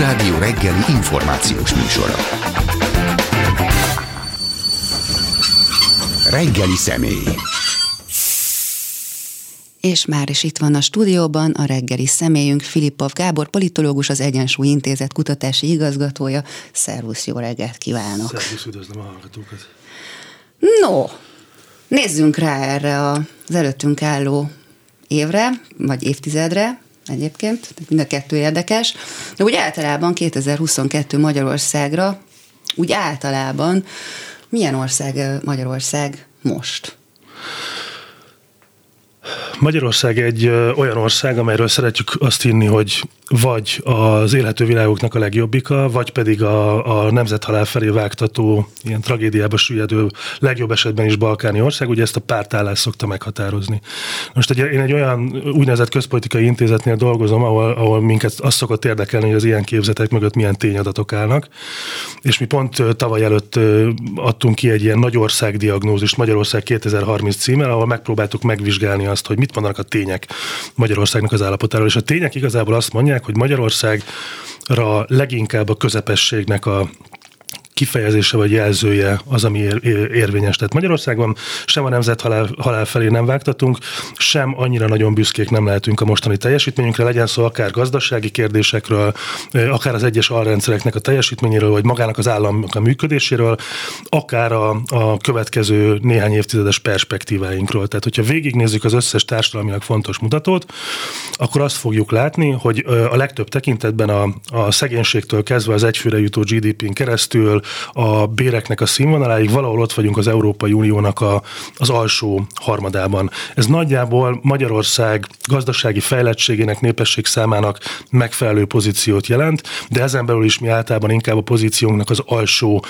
Klubrádió reggeli információs műsora. Reggeli személy. És már is itt van a stúdióban a reggeli személyünk, Filippov Gábor, politológus, az Egyensúly Intézet kutatási igazgatója. Szervusz, jó reggelt kívánok! Szervusz, üdvözlöm a hallgatókat! No, nézzünk rá erre az előttünk álló évre, vagy évtizedre, egyébként, mind a kettő érdekes. De úgy általában 2022 Magyarországra, úgy általában milyen ország Magyarország most? Magyarország egy olyan ország, amelyről szeretjük azt hinni, hogy vagy az élhető világoknak a legjobbika, vagy pedig a, a nemzethalál felé vágtató, ilyen tragédiába süllyedő, legjobb esetben is balkáni ország, ugye ezt a pártállást szokta meghatározni. Most egy, én egy olyan úgynevezett közpolitikai intézetnél dolgozom, ahol, ahol minket azt szokott érdekelni, hogy az ilyen képzetek mögött milyen tényadatok állnak, és mi pont tavaly előtt adtunk ki egy ilyen nagyország diagnózist Magyarország 2030 címmel, ahol megpróbáltuk megvizsgálni azt, hogy mit mondanak a tények Magyarországnak az állapotáról, és a tények igazából azt mondják, hogy Magyarországra leginkább a közepességnek a kifejezése vagy jelzője az, ami ér, érvényes. Tehát Magyarországon sem a nemzet halál, halál felé nem vágtatunk, sem annyira nagyon büszkék nem lehetünk a mostani teljesítményünkre, legyen szó akár gazdasági kérdésekről, akár az egyes alrendszereknek a teljesítményéről, vagy magának az államnak a működéséről, akár a, a következő néhány évtizedes perspektíváinkról. Tehát, hogyha végignézzük az összes társadalmilag fontos mutatót, akkor azt fogjuk látni, hogy a legtöbb tekintetben a, a szegénységtől kezdve az egyfőre jutó GDP-n keresztül a béreknek a színvonaláig, valahol ott vagyunk az Európai Uniónak a, az alsó harmadában. Ez nagyjából Magyarország gazdasági fejlettségének, népesség számának megfelelő pozíciót jelent, de ezen belül is mi általában inkább a pozíciónknak az alsó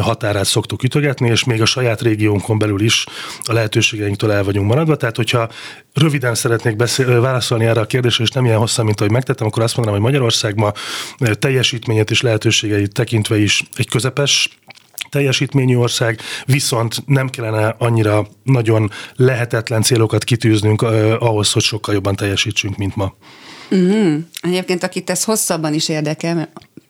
határát szoktuk ütögetni, és még a saját régiónkon belül is a lehetőségeinktől el vagyunk maradva. Tehát, hogyha röviden szeretnék beszél, válaszolni erre a kérdésre, és nem ilyen hosszan, mint ahogy megtettem, akkor azt mondanám, hogy Magyarország ma teljesítményét és lehetőségeit tekintve is egy közepes teljesítményű ország, viszont nem kellene annyira nagyon lehetetlen célokat kitűznünk ahhoz, hogy sokkal jobban teljesítsünk, mint ma. Mm-hmm. Egyébként, akit ez hosszabban is érdekel,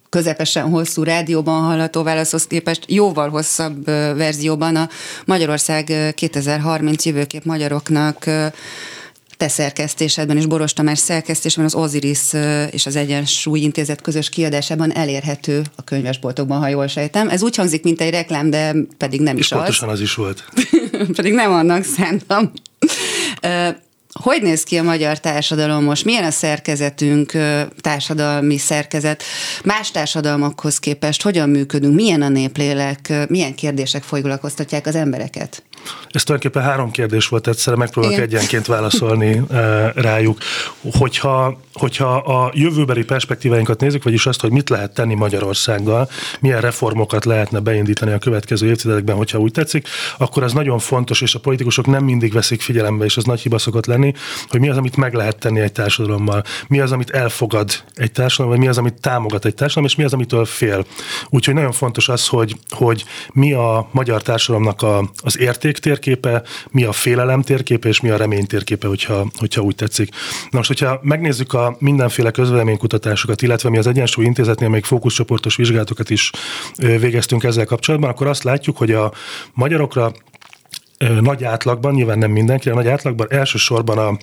közepesen hosszú rádióban hallható válaszhoz képest jóval hosszabb verzióban a Magyarország 2030 jövőkép magyaroknak te szerkesztésedben és Boros Tamás szerkesztésben az Oziris és az Egyensúly Intézet közös kiadásában elérhető a könyvesboltokban, ha jól sejtem. Ez úgy hangzik, mint egy reklám, de pedig nem és is pontosan az. az is volt. pedig nem annak szántam. Hogy néz ki a magyar társadalom most? Milyen a szerkezetünk, társadalmi szerkezet? Más társadalmakhoz képest hogyan működünk? Milyen a néplélek? Milyen kérdések foglalkoztatják az embereket? Ez tulajdonképpen három kérdés volt egyszerre, megpróbálok Igen. egyenként válaszolni rájuk. Hogyha, hogyha a jövőbeli perspektíváinkat nézzük, vagyis azt, hogy mit lehet tenni Magyarországgal, milyen reformokat lehetne beindítani a következő évtizedekben, hogyha úgy tetszik, akkor az nagyon fontos, és a politikusok nem mindig veszik figyelembe, és az nagy hiba szokott lenni, hogy mi az, amit meg lehet tenni egy társadalommal, mi az, amit elfogad egy társadalom, vagy mi az, amit támogat egy társadalom, és mi az, amitől fél. Úgyhogy nagyon fontos az, hogy, hogy mi a magyar társadalomnak a, az érték térképe, mi a félelem térképe, és mi a remény térképe, hogyha, hogyha úgy tetszik. Na most, hogyha megnézzük a mindenféle közvéleménykutatásokat, illetve mi az Egyensúly Intézetnél még fókuszcsoportos vizsgálatokat is végeztünk ezzel kapcsolatban, akkor azt látjuk, hogy a magyarokra nagy átlagban, nyilván nem mindenki, de nagy átlagban elsősorban a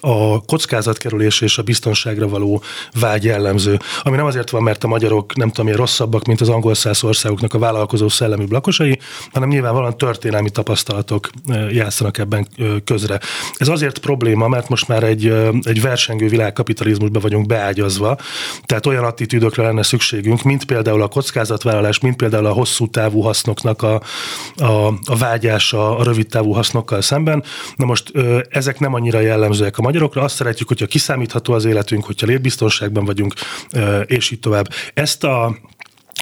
a kockázatkerülés és a biztonságra való vágy jellemző. Ami nem azért van, mert a magyarok nem tudom, rosszabbak, mint az angol száz országoknak a vállalkozó szellemi lakosai, hanem nyilvánvalóan történelmi tapasztalatok játszanak ebben közre. Ez azért probléma, mert most már egy, egy versengő világkapitalizmusba vagyunk beágyazva, tehát olyan attitűdökre lenne szükségünk, mint például a kockázatvállalás, mint például a hosszú távú hasznoknak a, a, a vágyása a rövid távú hasznokkal szemben. Na most ezek nem annyira jellemzőek a magyarokra azt szeretjük, hogyha kiszámítható az életünk, hogyha létbiztonságban vagyunk, és így tovább. Ezt a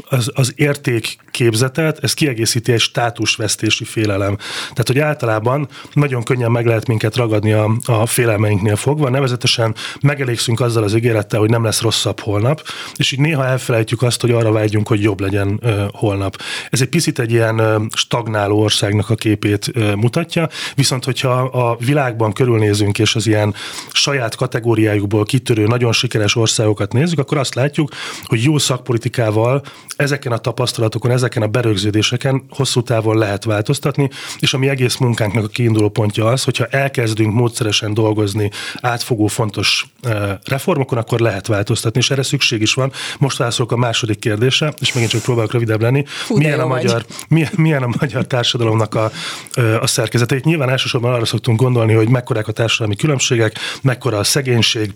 az, az értékképzetet, ez kiegészíti egy státusvesztési félelem. Tehát, hogy általában nagyon könnyen meg lehet minket ragadni a, a félelmeinknél fogva, nevezetesen megelégszünk azzal az ígérettel, hogy nem lesz rosszabb holnap, és így néha elfelejtjük azt, hogy arra vágyunk, hogy jobb legyen uh, holnap. Ez egy picit egy ilyen uh, stagnáló országnak a képét uh, mutatja, viszont hogyha a világban körülnézünk, és az ilyen saját kategóriájukból kitörő, nagyon sikeres országokat nézzük, akkor azt látjuk, hogy jó szakpolitikával ezeken a tapasztalatokon, ezeken a berögződéseken hosszú távon lehet változtatni, és a mi egész munkánknak a kiinduló pontja az, hogyha elkezdünk módszeresen dolgozni átfogó fontos eh, reformokon, akkor lehet változtatni, és erre szükség is van. Most válaszolok a második kérdésre, és megint csak próbálok rövidebb lenni. Fú, milyen, a magyar, milyen, milyen a magyar társadalomnak a, eh, a szerkezete? Itt nyilván elsősorban arra szoktunk gondolni, hogy mekkorák a társadalmi különbségek, mekkora a szegénység,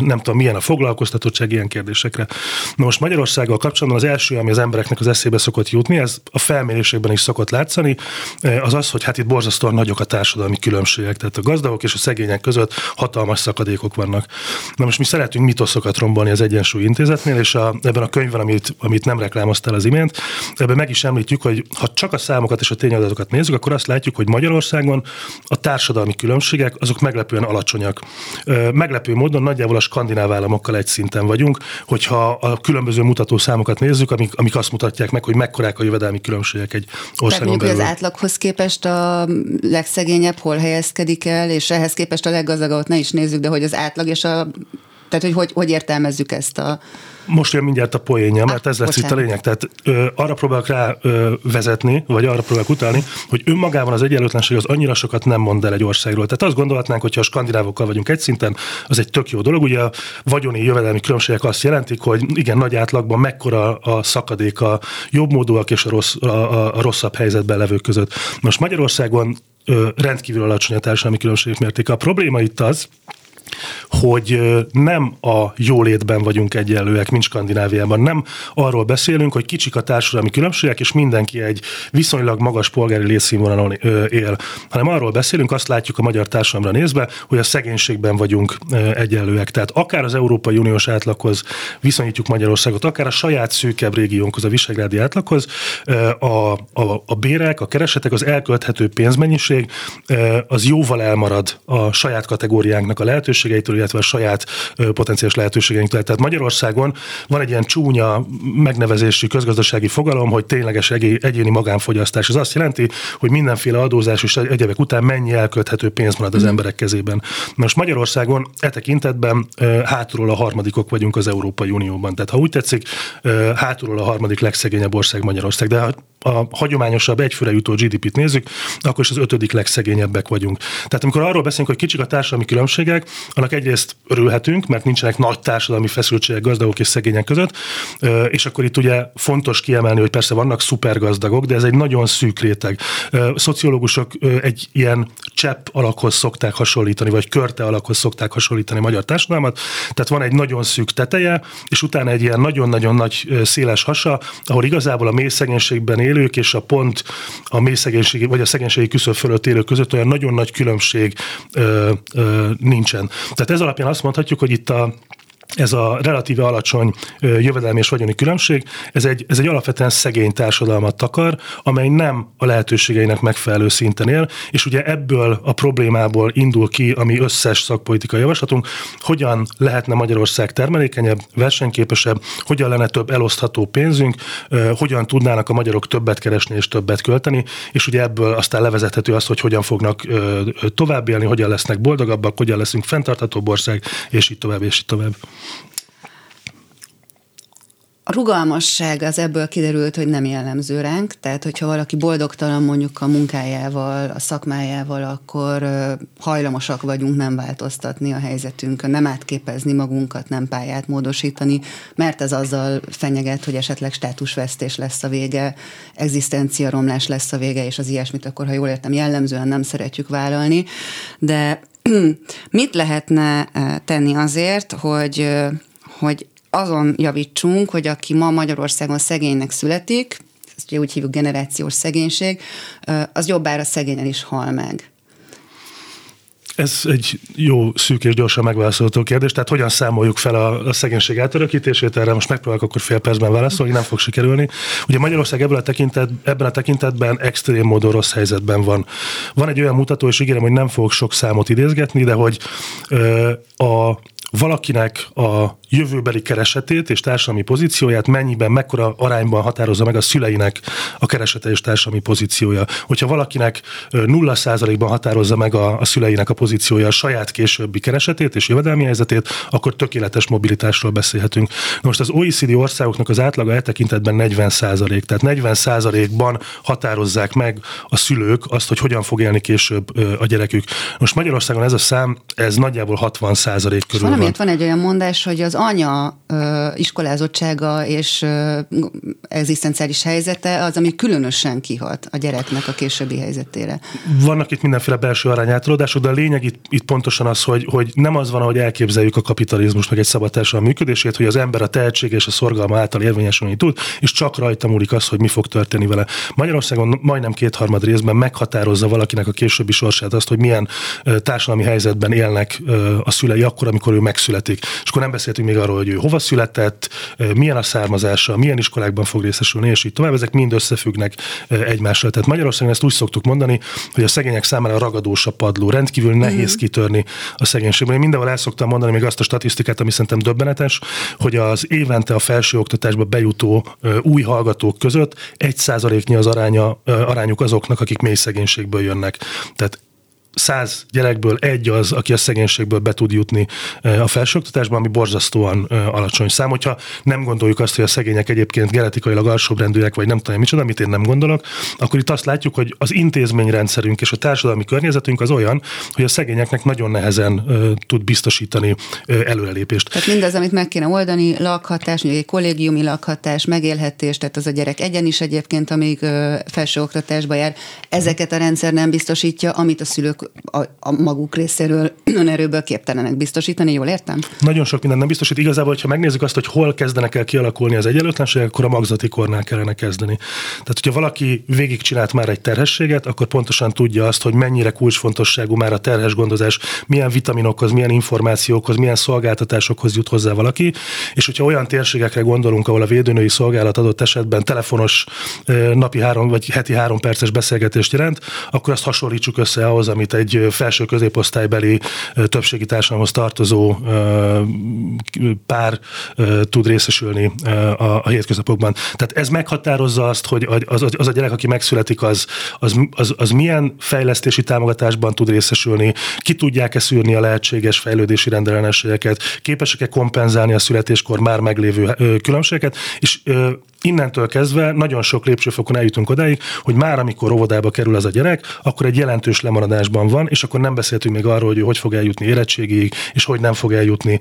nem tudom, milyen a foglalkoztatottság ilyen kérdésekre. Na most Magyarországgal kapcsolatban az első, ami az embereknek az eszébe szokott jutni, ez a felmérésekben is szokott látszani, az az, hogy hát itt borzasztóan nagyok a társadalmi különbségek, tehát a gazdagok és a szegények között hatalmas szakadékok vannak. Na most mi szeretünk mitoszokat rombolni az Egyensúly Intézetnél, és a, ebben a könyvben, amit, amit nem reklámoztál az imént, ebben meg is említjük, hogy ha csak a számokat és a tényadatokat nézzük, akkor azt látjuk, hogy Magyarországon a társadalmi különbségek azok meglepően alacsonyak. Meglepő módon módon nagyjából a skandináv államokkal egy szinten vagyunk, hogyha a különböző mutatószámokat nézzük, amik, amik azt mutatják meg, hogy mekkorák a jövedelmi különbségek egy országon Tehát belül. az átlaghoz képest a legszegényebb hol helyezkedik el, és ehhez képest a leggazdagabb ne is nézzük, de hogy az átlag és a tehát, hogy hogy, hogy értelmezzük ezt a most jön mindjárt a poénja, mert ah, ez lesz bocsánat. itt a lényeg. Tehát ö, arra próbálok rá ö, vezetni, vagy arra próbálok utalni, hogy önmagában az egyenlőtlenség az annyira sokat nem mond el egy országról. Tehát azt gondolhatnánk, hogyha a skandinávokkal vagyunk egy szinten, az egy tök jó dolog. Ugye a vagyoni jövedelmi különbségek azt jelentik, hogy igen, nagy átlagban mekkora a szakadék a jobbmódúak és a, rossz, a, a, a rosszabb helyzetben levők között. Most Magyarországon rendkívül alacsony a társadalmi különbségek mértéke. A probléma itt az, hogy nem a jólétben vagyunk egyenlőek, mint Skandináviában. Nem arról beszélünk, hogy kicsik a társadalmi különbségek, és mindenki egy viszonylag magas polgári létszínvonalon él, hanem arról beszélünk, azt látjuk a magyar társadalomra nézve, hogy a szegénységben vagyunk egyenlőek. Tehát akár az Európai Uniós átlaghoz viszonyítjuk Magyarországot, akár a saját szűkebb régiónkhoz, a Visegrádi átlaghoz, a, a, a bérek, a keresetek, az elkölthető pénzmennyiség az jóval elmarad a saját kategóriánknak a lehetőség, lehetőségeitől, illetve a saját potenciális lehetőségeinktől. Tehát Magyarországon van egy ilyen csúnya megnevezésű közgazdasági fogalom, hogy tényleges egyéni magánfogyasztás. Ez azt jelenti, hogy mindenféle adózás és egyebek után mennyi elkölthető pénz marad az mm. emberek kezében. Most Magyarországon e tekintetben hátulról a harmadikok vagyunk az Európai Unióban. Tehát ha úgy tetszik, hátulról a harmadik legszegényebb ország Magyarország. De a hagyományosabb egyfőre jutó GDP-t nézzük, akkor is az ötödik legszegényebbek vagyunk. Tehát amikor arról beszélünk, hogy kicsik a társadalmi különbségek, annak egyrészt örülhetünk, mert nincsenek nagy társadalmi feszültségek gazdagok és szegények között, és akkor itt ugye fontos kiemelni, hogy persze vannak szupergazdagok, de ez egy nagyon szűk réteg. Szociológusok egy ilyen csepp alakhoz szokták hasonlítani, vagy körte alakhoz szokták hasonlítani a magyar társadalmat, tehát van egy nagyon szűk teteje, és utána egy ilyen nagyon-nagyon nagy széles hasa, ahol igazából a mély szegénységben élők és a pont a mély vagy a szegénységi küszöb fölött élők között olyan nagyon nagy különbség ö, ö, nincsen. Tehát ez alapján azt mondhatjuk, hogy itt a ez a relatíve alacsony jövedelmi és vagyoni különbség, ez egy, ez egy alapvetően szegény társadalmat takar, amely nem a lehetőségeinek megfelelő szinten él, és ugye ebből a problémából indul ki a mi összes szakpolitikai javaslatunk, hogyan lehetne Magyarország termelékenyebb, versenyképesebb, hogyan lenne több elosztható pénzünk, hogyan tudnának a magyarok többet keresni és többet költeni, és ugye ebből aztán levezethető az, hogy hogyan fognak tovább élni, hogyan lesznek boldogabbak, hogyan leszünk fenntarthatóbb ország, és így tovább, és így tovább. A rugalmasság az ebből kiderült, hogy nem jellemző ránk, tehát hogyha valaki boldogtalan mondjuk a munkájával, a szakmájával, akkor hajlamosak vagyunk nem változtatni a helyzetünkön, nem átképezni magunkat, nem pályát módosítani, mert ez azzal fenyeget, hogy esetleg státusvesztés lesz a vége, egzisztenciaromlás lesz a vége, és az ilyesmit akkor, ha jól értem, jellemzően nem szeretjük vállalni, de mit lehetne tenni azért, hogy hogy azon javítsunk, hogy aki ma Magyarországon szegénynek születik, ezt ugye úgy hívjuk generációs szegénység, az jobbára szegényen is hal meg. Ez egy jó, szűk és gyorsan megválaszolható kérdés. Tehát hogyan számoljuk fel a, a szegénység átörökítését? Erre most megpróbálok akkor fél percben válaszolni, nem fog sikerülni. Ugye Magyarország ebben a, tekintet, ebben a tekintetben extrém módon rossz helyzetben van. Van egy olyan mutató, és ígérem, hogy nem fogok sok számot idézgetni, de hogy ö, a valakinek a jövőbeli keresetét és társadalmi pozícióját mennyiben, mekkora arányban határozza meg a szüleinek a keresete és társadalmi pozíciója. Hogyha valakinek 0%-ban határozza meg a, a szüleinek a pozíciója a saját későbbi keresetét és jövedelmi helyzetét, akkor tökéletes mobilitásról beszélhetünk. Na most az OECD országoknak az átlaga e tekintetben 40% tehát 40 ban határozzák meg a szülők azt, hogy hogyan fog élni később a gyerekük. Most Magyarországon ez a szám, ez nagyjából 60% körül Valamiért van egy olyan mondás, hogy az anya ö, iskolázottsága és ö, egzisztenciális helyzete az, ami különösen kihat a gyereknek a későbbi helyzetére. Vannak itt mindenféle belső arányátrodások, de a lényeg itt, itt pontosan az, hogy, hogy nem az van, ahogy elképzeljük a kapitalizmusnak egy szabad társadalom működését, hogy az ember a tehetség és a szorgalma által érvényesülni tud, és csak rajta múlik az, hogy mi fog történni vele. Magyarországon majdnem kétharmad részben meghatározza valakinek a későbbi sorsát azt, hogy milyen társadalmi helyzetben élnek a szülei akkor, amikor ő megszületik. És akkor nem beszéltünk még arról, hogy ő hova született, milyen a származása, milyen iskolákban fog részesülni, és így tovább. Ezek mind összefüggnek egymással. Tehát Magyarországon ezt úgy szoktuk mondani, hogy a szegények számára ragadós a padló. Rendkívül nehéz mm. kitörni a szegénységből. Én mindenhol el szoktam mondani még azt a statisztikát, ami szerintem döbbenetes, hogy az évente a felsőoktatásba bejutó új hallgatók között egy százaléknyi az aránya, arányuk azoknak, akik mély szegénységből jönnek. Tehát száz gyerekből egy az, aki a szegénységből be tud jutni a felsőoktatásban, ami borzasztóan alacsony szám. Hogyha nem gondoljuk azt, hogy a szegények egyébként genetikailag alsóbrendűek, vagy nem tudom micsoda, amit én nem gondolok, akkor itt azt látjuk, hogy az intézményrendszerünk és a társadalmi környezetünk az olyan, hogy a szegényeknek nagyon nehezen tud biztosítani előrelépést. Tehát mindaz, amit meg kéne oldani, lakhatás, egy kollégiumi lakhatás, megélhetés, tehát az a gyerek egyen is egyébként, amíg felsőoktatásba jár, ezeket a rendszer nem biztosítja, amit a szülők a, a maguk részéről önerőből képtelenek biztosítani, jól értem? Nagyon sok minden nem biztosít. Igazából, ha megnézzük azt, hogy hol kezdenek el kialakulni az egyenlőtlenségek, akkor a magzati kornál kellene kezdeni. Tehát, hogyha valaki végigcsinált már egy terhességet, akkor pontosan tudja azt, hogy mennyire kulcsfontosságú már a terhes gondozás, milyen vitaminokhoz, milyen információkhoz, milyen szolgáltatásokhoz jut hozzá valaki, és hogyha olyan térségekre gondolunk, ahol a védőnői szolgálat adott esetben telefonos napi három vagy heti három perces beszélgetést jelent, akkor azt hasonlítsuk össze ahhoz, amit egy felső középosztálybeli többségi társadalomhoz tartozó pár tud részesülni a, a hétköznapokban. Tehát ez meghatározza azt, hogy az, az a gyerek, aki megszületik, az, az, az, az milyen fejlesztési támogatásban tud részesülni, ki tudják-e szűrni a lehetséges fejlődési rendellenességeket, képesek-e kompenzálni a születéskor már meglévő különbségeket, és innentől kezdve nagyon sok lépcsőfokon eljutunk odáig, hogy már amikor óvodába kerül az a gyerek, akkor egy jelentős lemaradásban van, és akkor nem beszéltünk még arról, hogy ő hogy fog eljutni érettségig, és hogy nem fog eljutni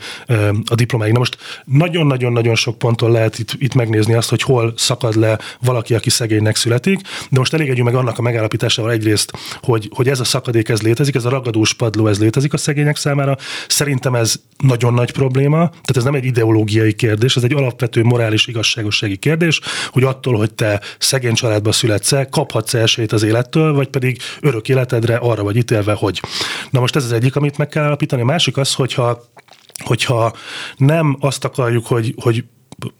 a diplomáig. Na most nagyon-nagyon-nagyon sok ponton lehet itt, itt megnézni azt, hogy hol szakad le valaki, aki szegénynek születik, de most elégedjünk meg annak a megállapításával egyrészt, hogy, hogy ez a szakadék ez létezik, ez a ragadós padló ez létezik a szegények számára. Szerintem ez nagyon nagy probléma, tehát ez nem egy ideológiai kérdés, ez egy alapvető morális igazságossági kérdés, kérdés, hogy attól, hogy te szegény családba születsz kaphatsz esélyt az élettől, vagy pedig örök életedre arra vagy ítélve, hogy. Na most ez az egyik, amit meg kell állapítani. A másik az, hogyha hogyha nem azt akarjuk, hogy, hogy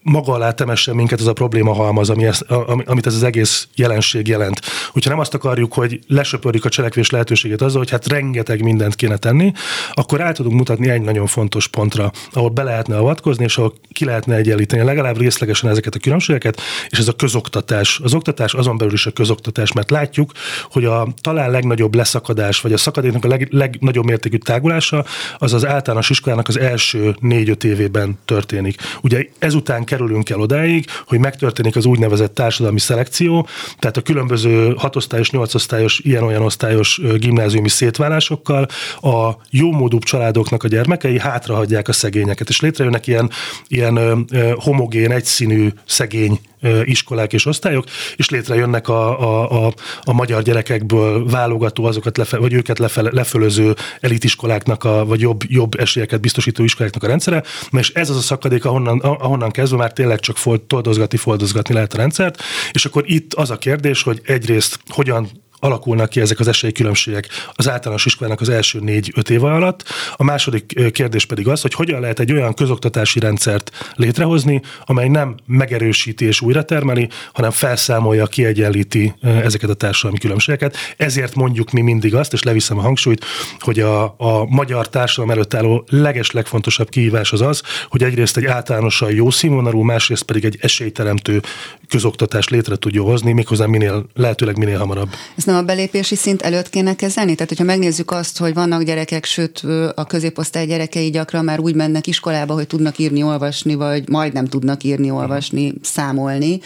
maga alá temesse minket ez a probléma halmaz, ami ez, amit ez az egész jelenség jelent. Hogyha nem azt akarjuk, hogy lesöpörjük a cselekvés lehetőségét azzal, hogy hát rengeteg mindent kéne tenni, akkor el tudunk mutatni egy nagyon fontos pontra, ahol be lehetne avatkozni, és ahol ki lehetne egyenlíteni legalább részlegesen ezeket a különbségeket, és ez a közoktatás. Az oktatás azon belül is a közoktatás, mert látjuk, hogy a talán legnagyobb leszakadás, vagy a szakadéknak a leg, legnagyobb mértékű tágulása, az az általános iskolának az első négy-öt évében történik. Ugye ezután után kerülünk el odáig, hogy megtörténik az úgynevezett társadalmi szelekció, tehát a különböző hatosztályos, nyolcosztályos, ilyen-olyan osztályos gimnáziumi szétválásokkal a jómódúbb családoknak a gyermekei hátrahagyják a szegényeket, és létrejönnek ilyen, ilyen homogén, egyszínű szegény iskolák és osztályok, és létrejönnek a, a, a, a magyar gyerekekből válogató azokat, lefe, vagy őket lefele, lefölöző elitiskoláknak, a, vagy jobb, jobb esélyeket biztosító iskoláknak a rendszere, és ez az a szakadék, ahonnan, ahonnan kezdve már tényleg csak fold, toldozgatni, foldozgatni lehet a rendszert, és akkor itt az a kérdés, hogy egyrészt hogyan alakulnak ki ezek az esélykülönbségek az általános iskolának az első négy-öt év alatt. A második kérdés pedig az, hogy hogyan lehet egy olyan közoktatási rendszert létrehozni, amely nem megerősíti és újra termeli, hanem felszámolja, kiegyenlíti ezeket a társadalmi különbségeket. Ezért mondjuk mi mindig azt, és leviszem a hangsúlyt, hogy a, a magyar társadalom előtt álló leges legfontosabb kihívás az az, hogy egyrészt egy általánosan jó színvonalú, másrészt pedig egy esélyteremtő közoktatást létre tudja hozni, méghozzá minél, lehetőleg minél hamarabb. Ezt nem a belépési szint előtt kéne kezelni? Tehát, hogyha megnézzük azt, hogy vannak gyerekek, sőt a középosztály gyerekei gyakran már úgy mennek iskolába, hogy tudnak írni, olvasni, vagy majdnem tudnak írni, olvasni, számolni,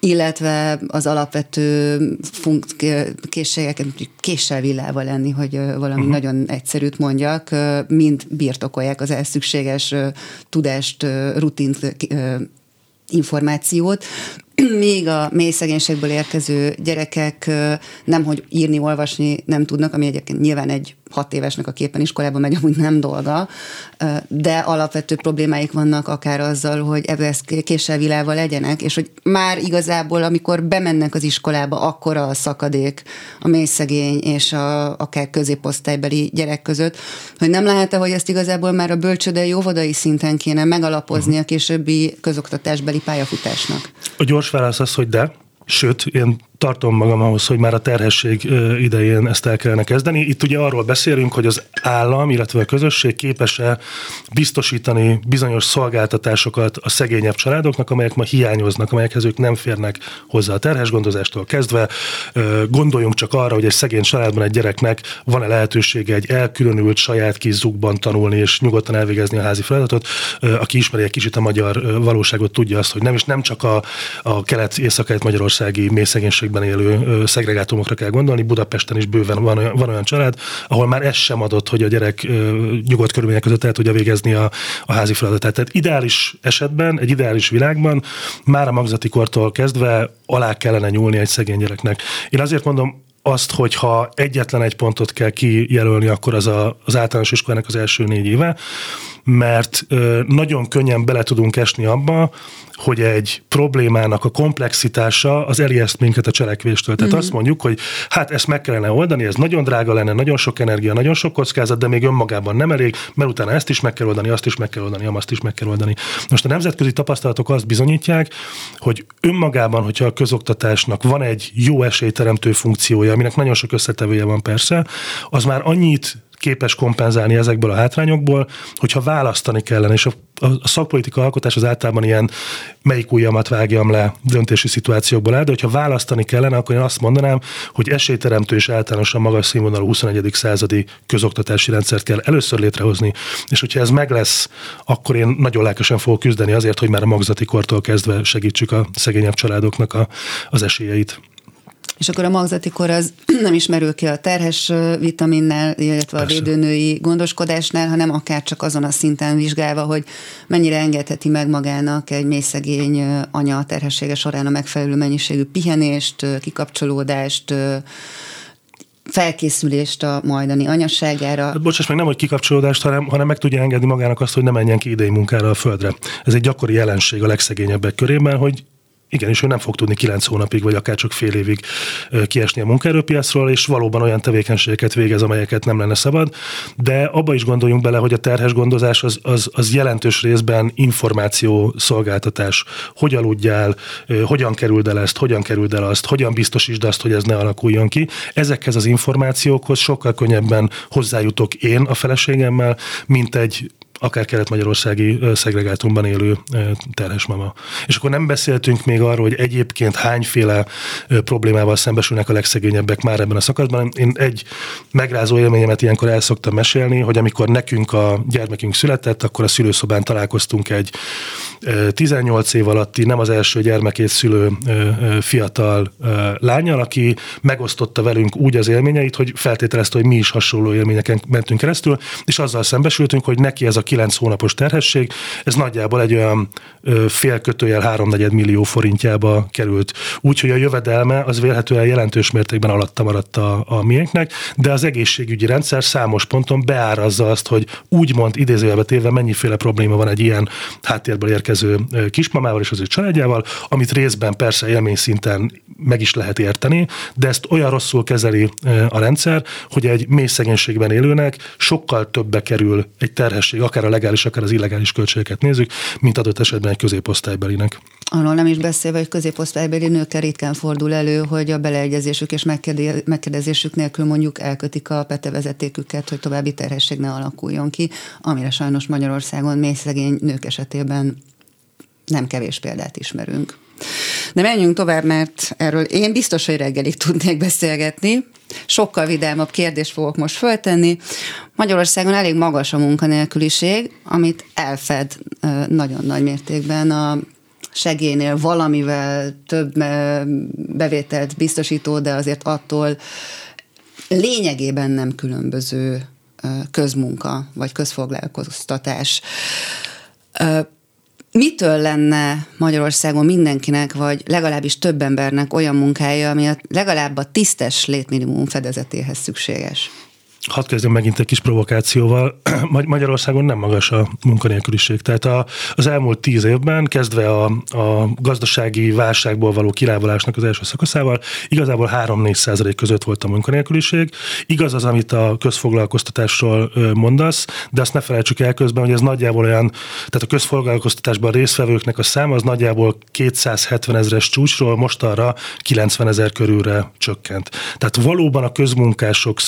illetve az alapvető funk- készségeket, késsel villával lenni, hogy valami uh-huh. nagyon egyszerűt mondjak, mind birtokolják az elszükséges tudást, rutint, információt, még a mély szegénységből érkező gyerekek nem, hogy írni, olvasni nem tudnak, ami egyébként nyilván egy hat évesnek a képen iskolába megy, amúgy nem dolga, de alapvető problémáik vannak akár azzal, hogy ebből késsel világval legyenek, és hogy már igazából, amikor bemennek az iskolába, akkora a szakadék a mély szegény és a, akár középosztálybeli gyerek között, hogy nem lehet-e, hogy ezt igazából már a bölcsődei óvodai szinten kéne megalapozni a későbbi közoktatásbeli pályafutásnak? A gyors válasz az, hogy de, sőt, én tartom magam ahhoz, hogy már a terhesség idején ezt el kellene kezdeni. Itt ugye arról beszélünk, hogy az állam, illetve a közösség képes-e biztosítani bizonyos szolgáltatásokat a szegényebb családoknak, amelyek ma hiányoznak, amelyekhez ők nem férnek hozzá a terhes gondozástól kezdve. Gondoljunk csak arra, hogy egy szegény családban egy gyereknek van-e lehetősége egy elkülönült saját kis zugban tanulni és nyugodtan elvégezni a házi feladatot. Aki ismeri egy kicsit a magyar valóságot, tudja azt, hogy nem, és nem csak a, a kelet-észak magyarországi mély közösségben élő szegregátumokra kell gondolni. Budapesten is bőven van olyan, van olyan család, ahol már ez sem adott, hogy a gyerek nyugodt körülmények között el tudja végezni a, a házi feladatát. Tehát ideális esetben, egy ideális világban már a magzati kortól kezdve alá kellene nyúlni egy szegény gyereknek. Én azért mondom, azt, hogy ha egyetlen egy pontot kell kijelölni, akkor az a, az általános iskolának az első négy éve, mert nagyon könnyen bele tudunk esni abba, hogy egy problémának a komplexitása az elijeszt minket a cselekvéstől. Tehát mm-hmm. azt mondjuk, hogy hát ezt meg kellene oldani, ez nagyon drága lenne, nagyon sok energia, nagyon sok kockázat, de még önmagában nem elég, mert utána ezt is meg kell oldani, azt is meg kell oldani, azt is meg kell oldani. Most a nemzetközi tapasztalatok azt bizonyítják, hogy önmagában, hogyha a közoktatásnak van egy jó esélyteremtő funkciója, aminek nagyon sok összetevője van persze, az már annyit képes kompenzálni ezekből a hátrányokból, hogyha választani kellene, és a, a, szakpolitika alkotás az általában ilyen melyik ujjamat vágjam le döntési szituációkból áll, de hogyha választani kellene, akkor én azt mondanám, hogy esélyteremtő és általánosan magas színvonalú 21. századi közoktatási rendszert kell először létrehozni, és hogyha ez meg lesz, akkor én nagyon lelkesen fogok küzdeni azért, hogy már a magzati kortól kezdve segítsük a szegényebb családoknak a, az esélyeit. És akkor a magzati kor az nem ismerül ki a terhes vitaminnel, illetve Persze. a védőnői gondoskodásnál, hanem akár csak azon a szinten vizsgálva, hogy mennyire engedheti meg magának egy mélyszegény anya a terhessége során a megfelelő mennyiségű pihenést, kikapcsolódást, felkészülést a majdani anyaságára. Hát bocsáss meg, nem hogy kikapcsolódást, hanem, hanem meg tudja engedni magának azt, hogy ne menjen ki idei munkára a földre. Ez egy gyakori jelenség a legszegényebbek körében, hogy igen, és ő nem fog tudni kilenc hónapig, vagy akár csak fél évig kiesni a munkaerőpiacról, és valóban olyan tevékenységeket végez, amelyeket nem lenne szabad. De abba is gondoljunk bele, hogy a terhes gondozás az, az, az jelentős részben információ szolgáltatás. Hogy aludjál, hogyan kerüld el ezt, hogyan kerüld el azt, hogyan biztosítsd azt, hogy ez ne alakuljon ki. Ezekhez az információkhoz sokkal könnyebben hozzájutok én a feleségemmel, mint egy akár kelet-magyarországi szegregátumban élő terhes mama. És akkor nem beszéltünk még arról, hogy egyébként hányféle problémával szembesülnek a legszegényebbek már ebben a szakaszban. Én egy megrázó élményemet ilyenkor el szoktam mesélni, hogy amikor nekünk a gyermekünk született, akkor a szülőszobán találkoztunk egy 18 év alatti, nem az első gyermekét szülő fiatal lányal, aki megosztotta velünk úgy az élményeit, hogy feltételezte, hogy mi is hasonló élményeken mentünk keresztül, és azzal szembesültünk, hogy neki ez a kilenc hónapos terhesség, ez nagyjából egy olyan fél kötőjel háromnegyed millió forintjába került. Úgyhogy a jövedelme az vélhetően jelentős mértékben alatta maradt a, a miénknek, de az egészségügyi rendszer számos ponton beárazza azt, hogy úgymond idézőjelbe téve mennyiféle probléma van egy ilyen háttérből érkező kismamával és az ő családjával, amit részben persze élmény szinten meg is lehet érteni, de ezt olyan rosszul kezeli a rendszer, hogy egy mély szegénységben élőnek sokkal többbe kerül egy terhesség, akár a legális, akár az illegális költségeket nézzük, mint adott esetben egy középosztálybelinek. Arról nem is beszélve, hogy középosztálybeli nőkkel ritkán fordul elő, hogy a beleegyezésük és megkérdezésük nélkül mondjuk elkötik a petevezetéküket, hogy további terhesség ne alakuljon ki, amire sajnos Magyarországon mély szegény nők esetében nem kevés példát ismerünk. De menjünk tovább, mert erről én biztos, hogy reggelig tudnék beszélgetni. Sokkal vidámabb kérdést fogok most föltenni. Magyarországon elég magas a munkanélküliség, amit elfed nagyon nagy mértékben a segélynél valamivel több bevételt biztosító, de azért attól lényegében nem különböző közmunka vagy közfoglalkoztatás. Mitől lenne Magyarországon mindenkinek, vagy legalábbis több embernek olyan munkája, ami a legalább a tisztes létminimum fedezetéhez szükséges? Hadd kezdjem megint egy kis provokációval. Magyarországon nem magas a munkanélküliség. Tehát a, az elmúlt tíz évben, kezdve a, a gazdasági válságból való kilábalásnak az első szakaszával, igazából 3-4 százalék között volt a munkanélküliség. Igaz az, amit a közfoglalkoztatásról mondasz, de azt ne felejtsük el közben, hogy ez nagyjából olyan, tehát a közfoglalkoztatásban résztvevőknek a száma az nagyjából 270 ezeres csúcsról most arra 90 ezer körülre csökkent. Tehát valóban a közmunkások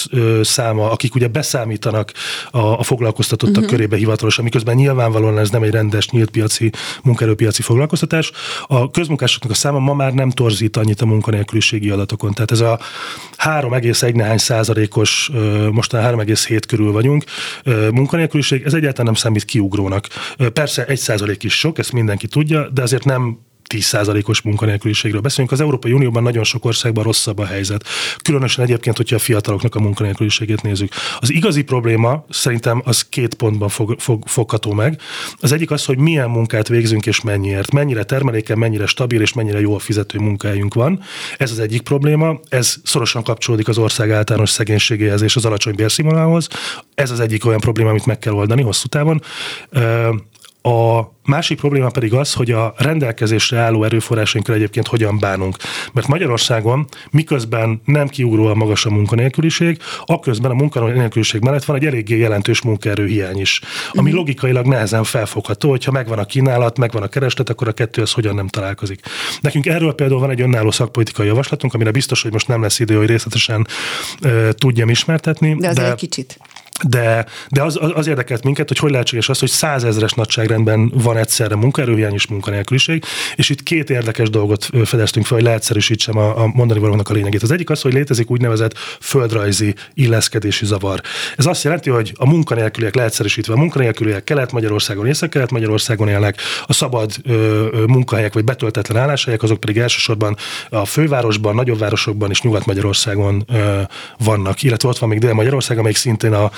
száma akik ugye beszámítanak a, a foglalkoztatottak uh-huh. körébe hivatalosan, miközben nyilvánvalóan ez nem egy rendes, nyílt piaci, munkaerőpiaci foglalkoztatás. A közmunkásoknak a száma ma már nem torzít annyit a munkanélküliségi adatokon. Tehát ez a 3,1 nehány százalékos, mostan 3,7 körül vagyunk, munkanélküliség, ez egyáltalán nem számít kiugrónak. Persze egy százalék is sok, ezt mindenki tudja, de azért nem 10%-os munkanélküliségről beszélünk. Az Európai Unióban nagyon sok országban rosszabb a helyzet. Különösen egyébként, hogyha a fiataloknak a munkanélküliségét nézzük. Az igazi probléma szerintem az két pontban fog, fog, fogható meg. Az egyik az, hogy milyen munkát végzünk és mennyiért. Mennyire termeléken, mennyire stabil és mennyire jól fizető munkájunk van. Ez az egyik probléma. Ez szorosan kapcsolódik az ország általános szegénységéhez és az alacsony bérszínvonalhoz. Ez az egyik olyan probléma, amit meg kell oldani hosszú távon. A másik probléma pedig az, hogy a rendelkezésre álló erőforrásainkkal egyébként hogyan bánunk. Mert Magyarországon miközben nem kiugróan magas a munkanélküliség, aközben a munkanélküliség mellett van egy eléggé jelentős munkaerőhiány is, ami uh-huh. logikailag nehezen felfogható, hogyha megvan a kínálat, megvan a kereslet, akkor a kettő az hogyan nem találkozik. Nekünk erről például van egy önálló szakpolitikai javaslatunk, amire biztos, hogy most nem lesz idő, hogy részletesen uh, tudjam ismertetni. De azért de, egy kicsit. De, de az, az érdekelt minket, hogy hogy lehetséges az, hogy százezres nagyságrendben van egyszerre munkaerőhiány és munkanélküliség, és itt két érdekes dolgot fedeztünk fel, hogy leegyszerűsítsem a, a mondani valónak a lényegét. Az egyik az, hogy létezik úgynevezett földrajzi illeszkedési zavar. Ez azt jelenti, hogy a munkanélküliek leegyszerűsítve, a munkanélküliek Kelet-Magyarországon, Észak-Kelet-Magyarországon élnek, a szabad ö, ö, munkahelyek vagy betöltetlen álláshelyek, azok pedig elsősorban a fővárosban, nagyobb városokban és Nyugat-Magyarországon ö, vannak, illetve ott van még Dél-Magyarország, amelyik szintén a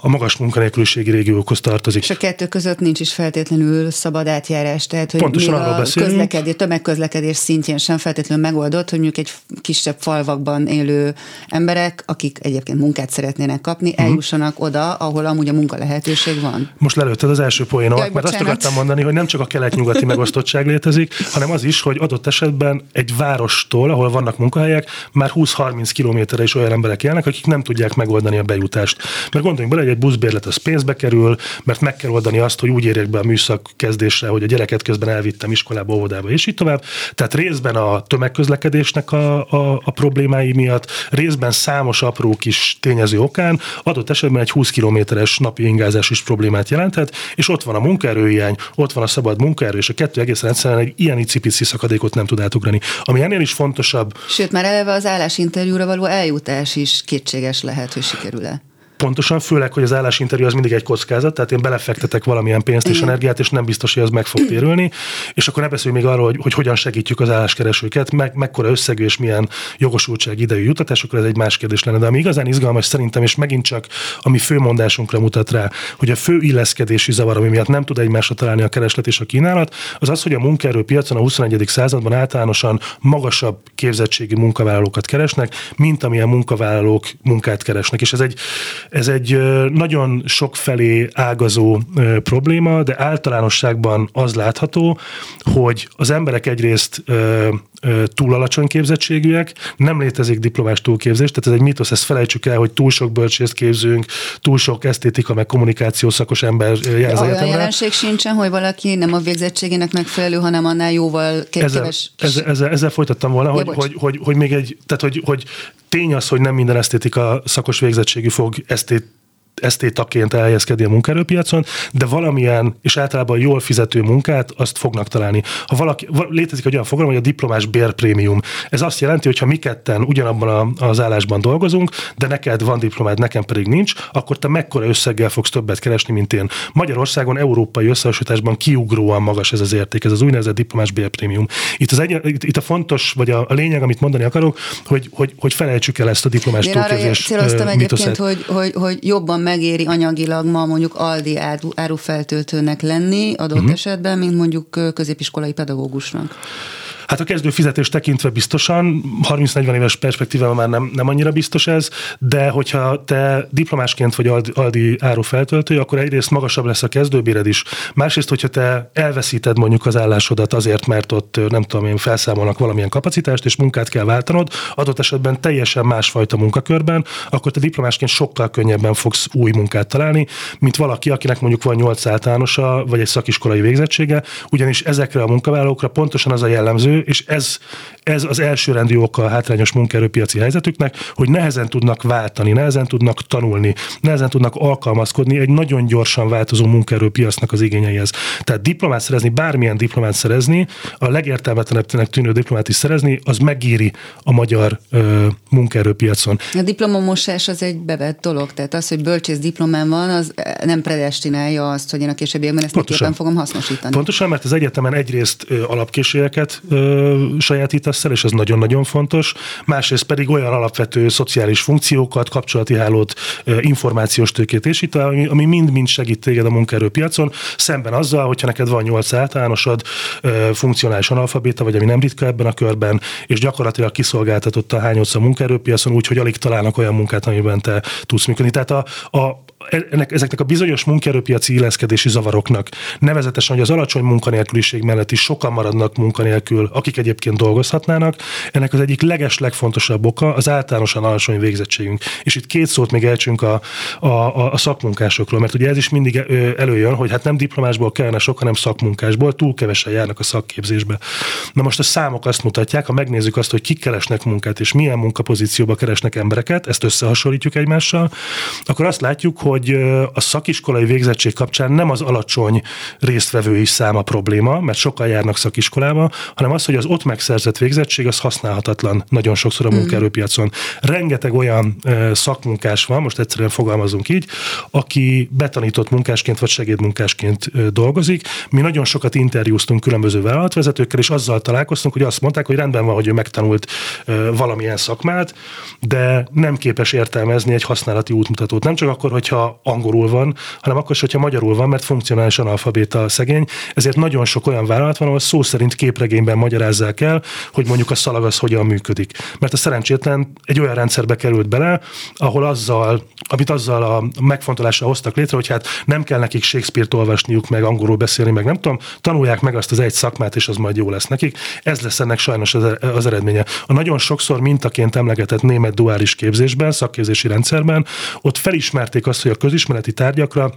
a magas munkanélküliségi régiókhoz tartozik. És a kettő között nincs is feltétlenül szabad átjárás, tehát hogy Pontosan még arról a közlekedés, tömegközlekedés szintjén sem feltétlenül megoldott, hogy mondjuk egy kisebb falvakban élő emberek, akik egyébként munkát szeretnének kapni, uh-huh. eljussanak oda, ahol amúgy a munka lehetőség van. Most lelőtted az első poénot, Jaj, mert azt akartam mondani, hogy nem csak a kelet-nyugati megosztottság létezik, hanem az is, hogy adott esetben egy várostól, ahol vannak munkahelyek, már 20-30 kilométerre is olyan emberek élnek, akik nem tudják megoldani a bejutást. Mert gondoljunk bele, egy buszbérlet az pénzbe kerül, mert meg kell oldani azt, hogy úgy érjek be a műszak kezdésre, hogy a gyereket közben elvittem iskolába, óvodába, és így tovább. Tehát részben a tömegközlekedésnek a, a, a problémái miatt, részben számos apró kis tényező okán, adott esetben egy 20 kilométeres napi ingázás is problémát jelenthet, és ott van a munkaerőhiány, ott van a szabad munkaerő, és a kettő egészen egyszerűen egy ilyen icipici szakadékot nem tud átugrani. Ami ennél is fontosabb. Sőt, már eleve az állásinterjúra való eljutás is kétséges lehet, hogy sikerül-e. Pontosan, főleg, hogy az állásinterjú az mindig egy kockázat, tehát én belefektetek valamilyen pénzt és energiát, és nem biztos, hogy az meg fog térülni, és akkor ne beszéljünk még arról, hogy, hogy hogyan segítjük az álláskeresőket, meg, mekkora összegű és milyen jogosultság idejű jutatás, akkor ez egy más kérdés lenne. De ami igazán izgalmas szerintem, és megint csak a mi főmondásunkra mutat rá, hogy a fő illeszkedési zavar, ami miatt nem tud egymásra találni a kereslet és a kínálat, az az, hogy a munkaerőpiacon a 21. században általánosan magasabb képzettségi munkavállalókat keresnek, mint amilyen munkavállalók munkát keresnek. És ez egy, ez egy nagyon sokfelé ágazó probléma, de általánosságban az látható, hogy az emberek egyrészt túl alacsony képzettségűek, nem létezik diplomás túlképzés, tehát ez egy mítosz, ezt felejtsük el, hogy túl sok bölcsészt képzünk, túl sok esztétika, meg kommunikáció szakos ember jár az Olyan jelenség sincsen, hogy valaki nem a végzettségének megfelelő, hanem annál jóval keves... Ezzel, ezzel, ezzel folytattam volna, ja, hogy, hogy, hogy, hogy, még egy, tehát hogy, hogy tény az, hogy nem minden esztétika szakos végzettségű fog esztét esztétaként elhelyezkedni a munkaerőpiacon, de valamilyen, és általában jól fizető munkát azt fognak találni. Ha valaki, létezik egy olyan fogalom, hogy a diplomás bérprémium. Ez azt jelenti, hogy ha mi ketten ugyanabban az állásban dolgozunk, de neked van diplomád, nekem pedig nincs, akkor te mekkora összeggel fogsz többet keresni, mint én. Magyarországon európai összehasonlításban kiugróan magas ez az érték, ez az úgynevezett diplomás bérprémium. Itt, az egy, itt, a fontos, vagy a, a lényeg, amit mondani akarok, hogy, hogy, hogy felejtsük el ezt a diplomás. Én arra céloztam egyébként, hogy, hogy, hogy jobban megéri anyagilag ma mondjuk Aldi árufeltöltőnek lenni adott uh-huh. esetben, mint mondjuk középiskolai pedagógusnak. Hát a kezdő fizetés tekintve biztosan, 30-40 éves perspektívában már nem, nem annyira biztos ez, de hogyha te diplomásként vagy Aldi áru feltöltő, akkor egyrészt magasabb lesz a kezdőbéred is. Másrészt, hogyha te elveszíted mondjuk az állásodat azért, mert ott nem tudom én, felszámolnak valamilyen kapacitást, és munkát kell váltanod, adott esetben teljesen másfajta munkakörben, akkor te diplomásként sokkal könnyebben fogsz új munkát találni, mint valaki, akinek mondjuk van 8 általánosa, vagy egy szakiskolai végzettsége, ugyanis ezekre a munkavállalókra pontosan az a jellemző, és ez, ez az elsőrendű oka a hátrányos munkaerőpiaci helyzetüknek, hogy nehezen tudnak váltani, nehezen tudnak tanulni, nehezen tudnak alkalmazkodni egy nagyon gyorsan változó munkaerőpiacnak az igényeihez. Tehát diplomát szerezni, bármilyen diplomát szerezni, a legértelmetlenebbnek tűnő diplomát is szerezni, az megéri a magyar ö, munkaerőpiacon. A diplomamosás az egy bevett dolog, tehát az, hogy bölcsész diplomám van, az nem predestinálja azt, hogy én a későbbiekben ezt Pontosan. fogom hasznosítani. Pontosan, mert az egyetemen egyrészt alapkészségeket sajátítasz el, és ez nagyon-nagyon fontos. Másrészt pedig olyan alapvető szociális funkciókat, kapcsolati hálót, információs tőkét és itt, ami mind-mind segít téged a munkaerőpiacon, szemben azzal, hogyha neked van nyolc általánosod, funkcionális analfabéta, vagy ami nem ritka ebben a körben, és gyakorlatilag kiszolgáltatott a hányodsz a munkaerőpiacon, úgyhogy alig találnak olyan munkát, amiben te tudsz működni. Tehát a, a, ennek, ezeknek a bizonyos munkaerőpiaci illeszkedési zavaroknak, nevezetesen, hogy az alacsony munkanélküliség mellett is sokan maradnak munkanélkül, akik egyébként dolgozhatnának, ennek az egyik leges, legfontosabb oka az általánosan alacsony végzettségünk. És itt két szót még elcsünk a, a, a, szakmunkásokról, mert ugye ez is mindig előjön, hogy hát nem diplomásból kellene sok, hanem szakmunkásból, túl kevesen járnak a szakképzésbe. Na most a számok azt mutatják, ha megnézzük azt, hogy kik keresnek munkát és milyen munkapozícióba keresnek embereket, ezt összehasonlítjuk egymással, akkor azt látjuk, hogy hogy a szakiskolai végzettség kapcsán nem az alacsony résztvevői száma probléma, mert sokan járnak szakiskolába, hanem az, hogy az ott megszerzett végzettség az használhatatlan nagyon sokszor a mm. munkaerőpiacon. Rengeteg olyan szakmunkás van, most egyszerűen fogalmazunk így, aki betanított munkásként vagy segédmunkásként dolgozik. Mi nagyon sokat interjúztunk különböző vállalatvezetőkkel, és azzal találkoztunk, hogy azt mondták, hogy rendben van, hogy ő megtanult valamilyen szakmát, de nem képes értelmezni egy használati útmutatót. Nem csak akkor, hogyha angolul van, hanem akkor is, hogyha magyarul van, mert funkcionális analfabéta a szegény. Ezért nagyon sok olyan vállalat van, ahol szó szerint képregényben magyarázzák el, hogy mondjuk a szalag az hogyan működik. Mert a szerencsétlen egy olyan rendszerbe került bele, ahol azzal, amit azzal a megfontolásra hoztak létre, hogy hát nem kell nekik Shakespeare-t olvasniuk, meg angolul beszélni, meg nem tudom, tanulják meg azt az egy szakmát, és az majd jó lesz nekik. Ez lesz ennek sajnos az eredménye. A nagyon sokszor mintaként emlegetett német duális képzésben, szakképzési rendszerben, ott felismerték azt, hogy a közismereti tárgyakra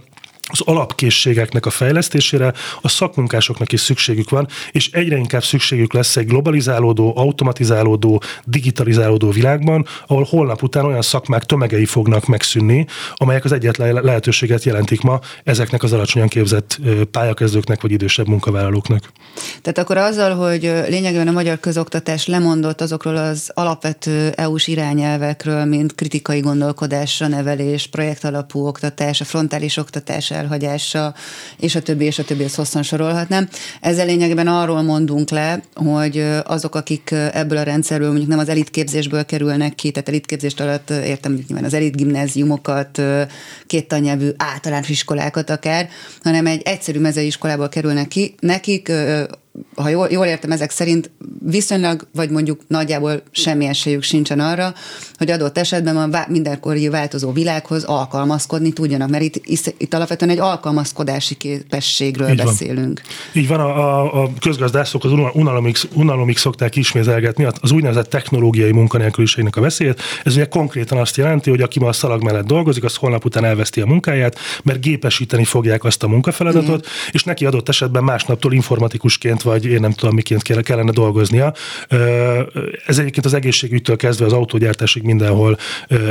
az alapkészségeknek a fejlesztésére a szakmunkásoknak is szükségük van, és egyre inkább szükségük lesz egy globalizálódó, automatizálódó, digitalizálódó világban, ahol holnap után olyan szakmák tömegei fognak megszűnni, amelyek az egyetlen lehetőséget jelentik ma ezeknek az alacsonyan képzett pályakezdőknek vagy idősebb munkavállalóknak. Tehát akkor azzal, hogy lényegében a magyar közoktatás lemondott azokról az alapvető EU-s irányelvekről, mint kritikai gondolkodásra nevelés, projektalapú oktatás, a frontális oktatás elhagyása, és a többi, és a többi, ezt hosszan sorolhatnám. Ezzel lényegében arról mondunk le, hogy azok, akik ebből a rendszerből mondjuk nem az elitképzésből kerülnek ki, tehát elitképzést alatt értem nyilván az elitgimnáziumokat, két tannyelvű általános iskolákat akár, hanem egy egyszerű mezei iskolából kerülnek ki, nekik ha jól, jól értem, ezek szerint viszonylag, vagy mondjuk nagyjából semmi esélyük sincsen arra, hogy adott esetben a mindenkori változó világhoz alkalmazkodni tudjanak, mert itt, itt alapvetően egy alkalmazkodási képességről Így beszélünk. Van. Így van, a, a közgazdászok az unalomig, unalomig szokták ismételgetni az úgynevezett technológiai munkanélküliségnek a veszélyét. Ez ugye konkrétan azt jelenti, hogy aki ma a szalag mellett dolgozik, az holnap után elveszti a munkáját, mert gépesíteni fogják azt a munkafeladatot, mm. és neki adott esetben másnaptól informatikusként vagy én nem tudom, miként kellene dolgoznia. Ez egyébként az egészségügytől kezdve az autógyártásig mindenhol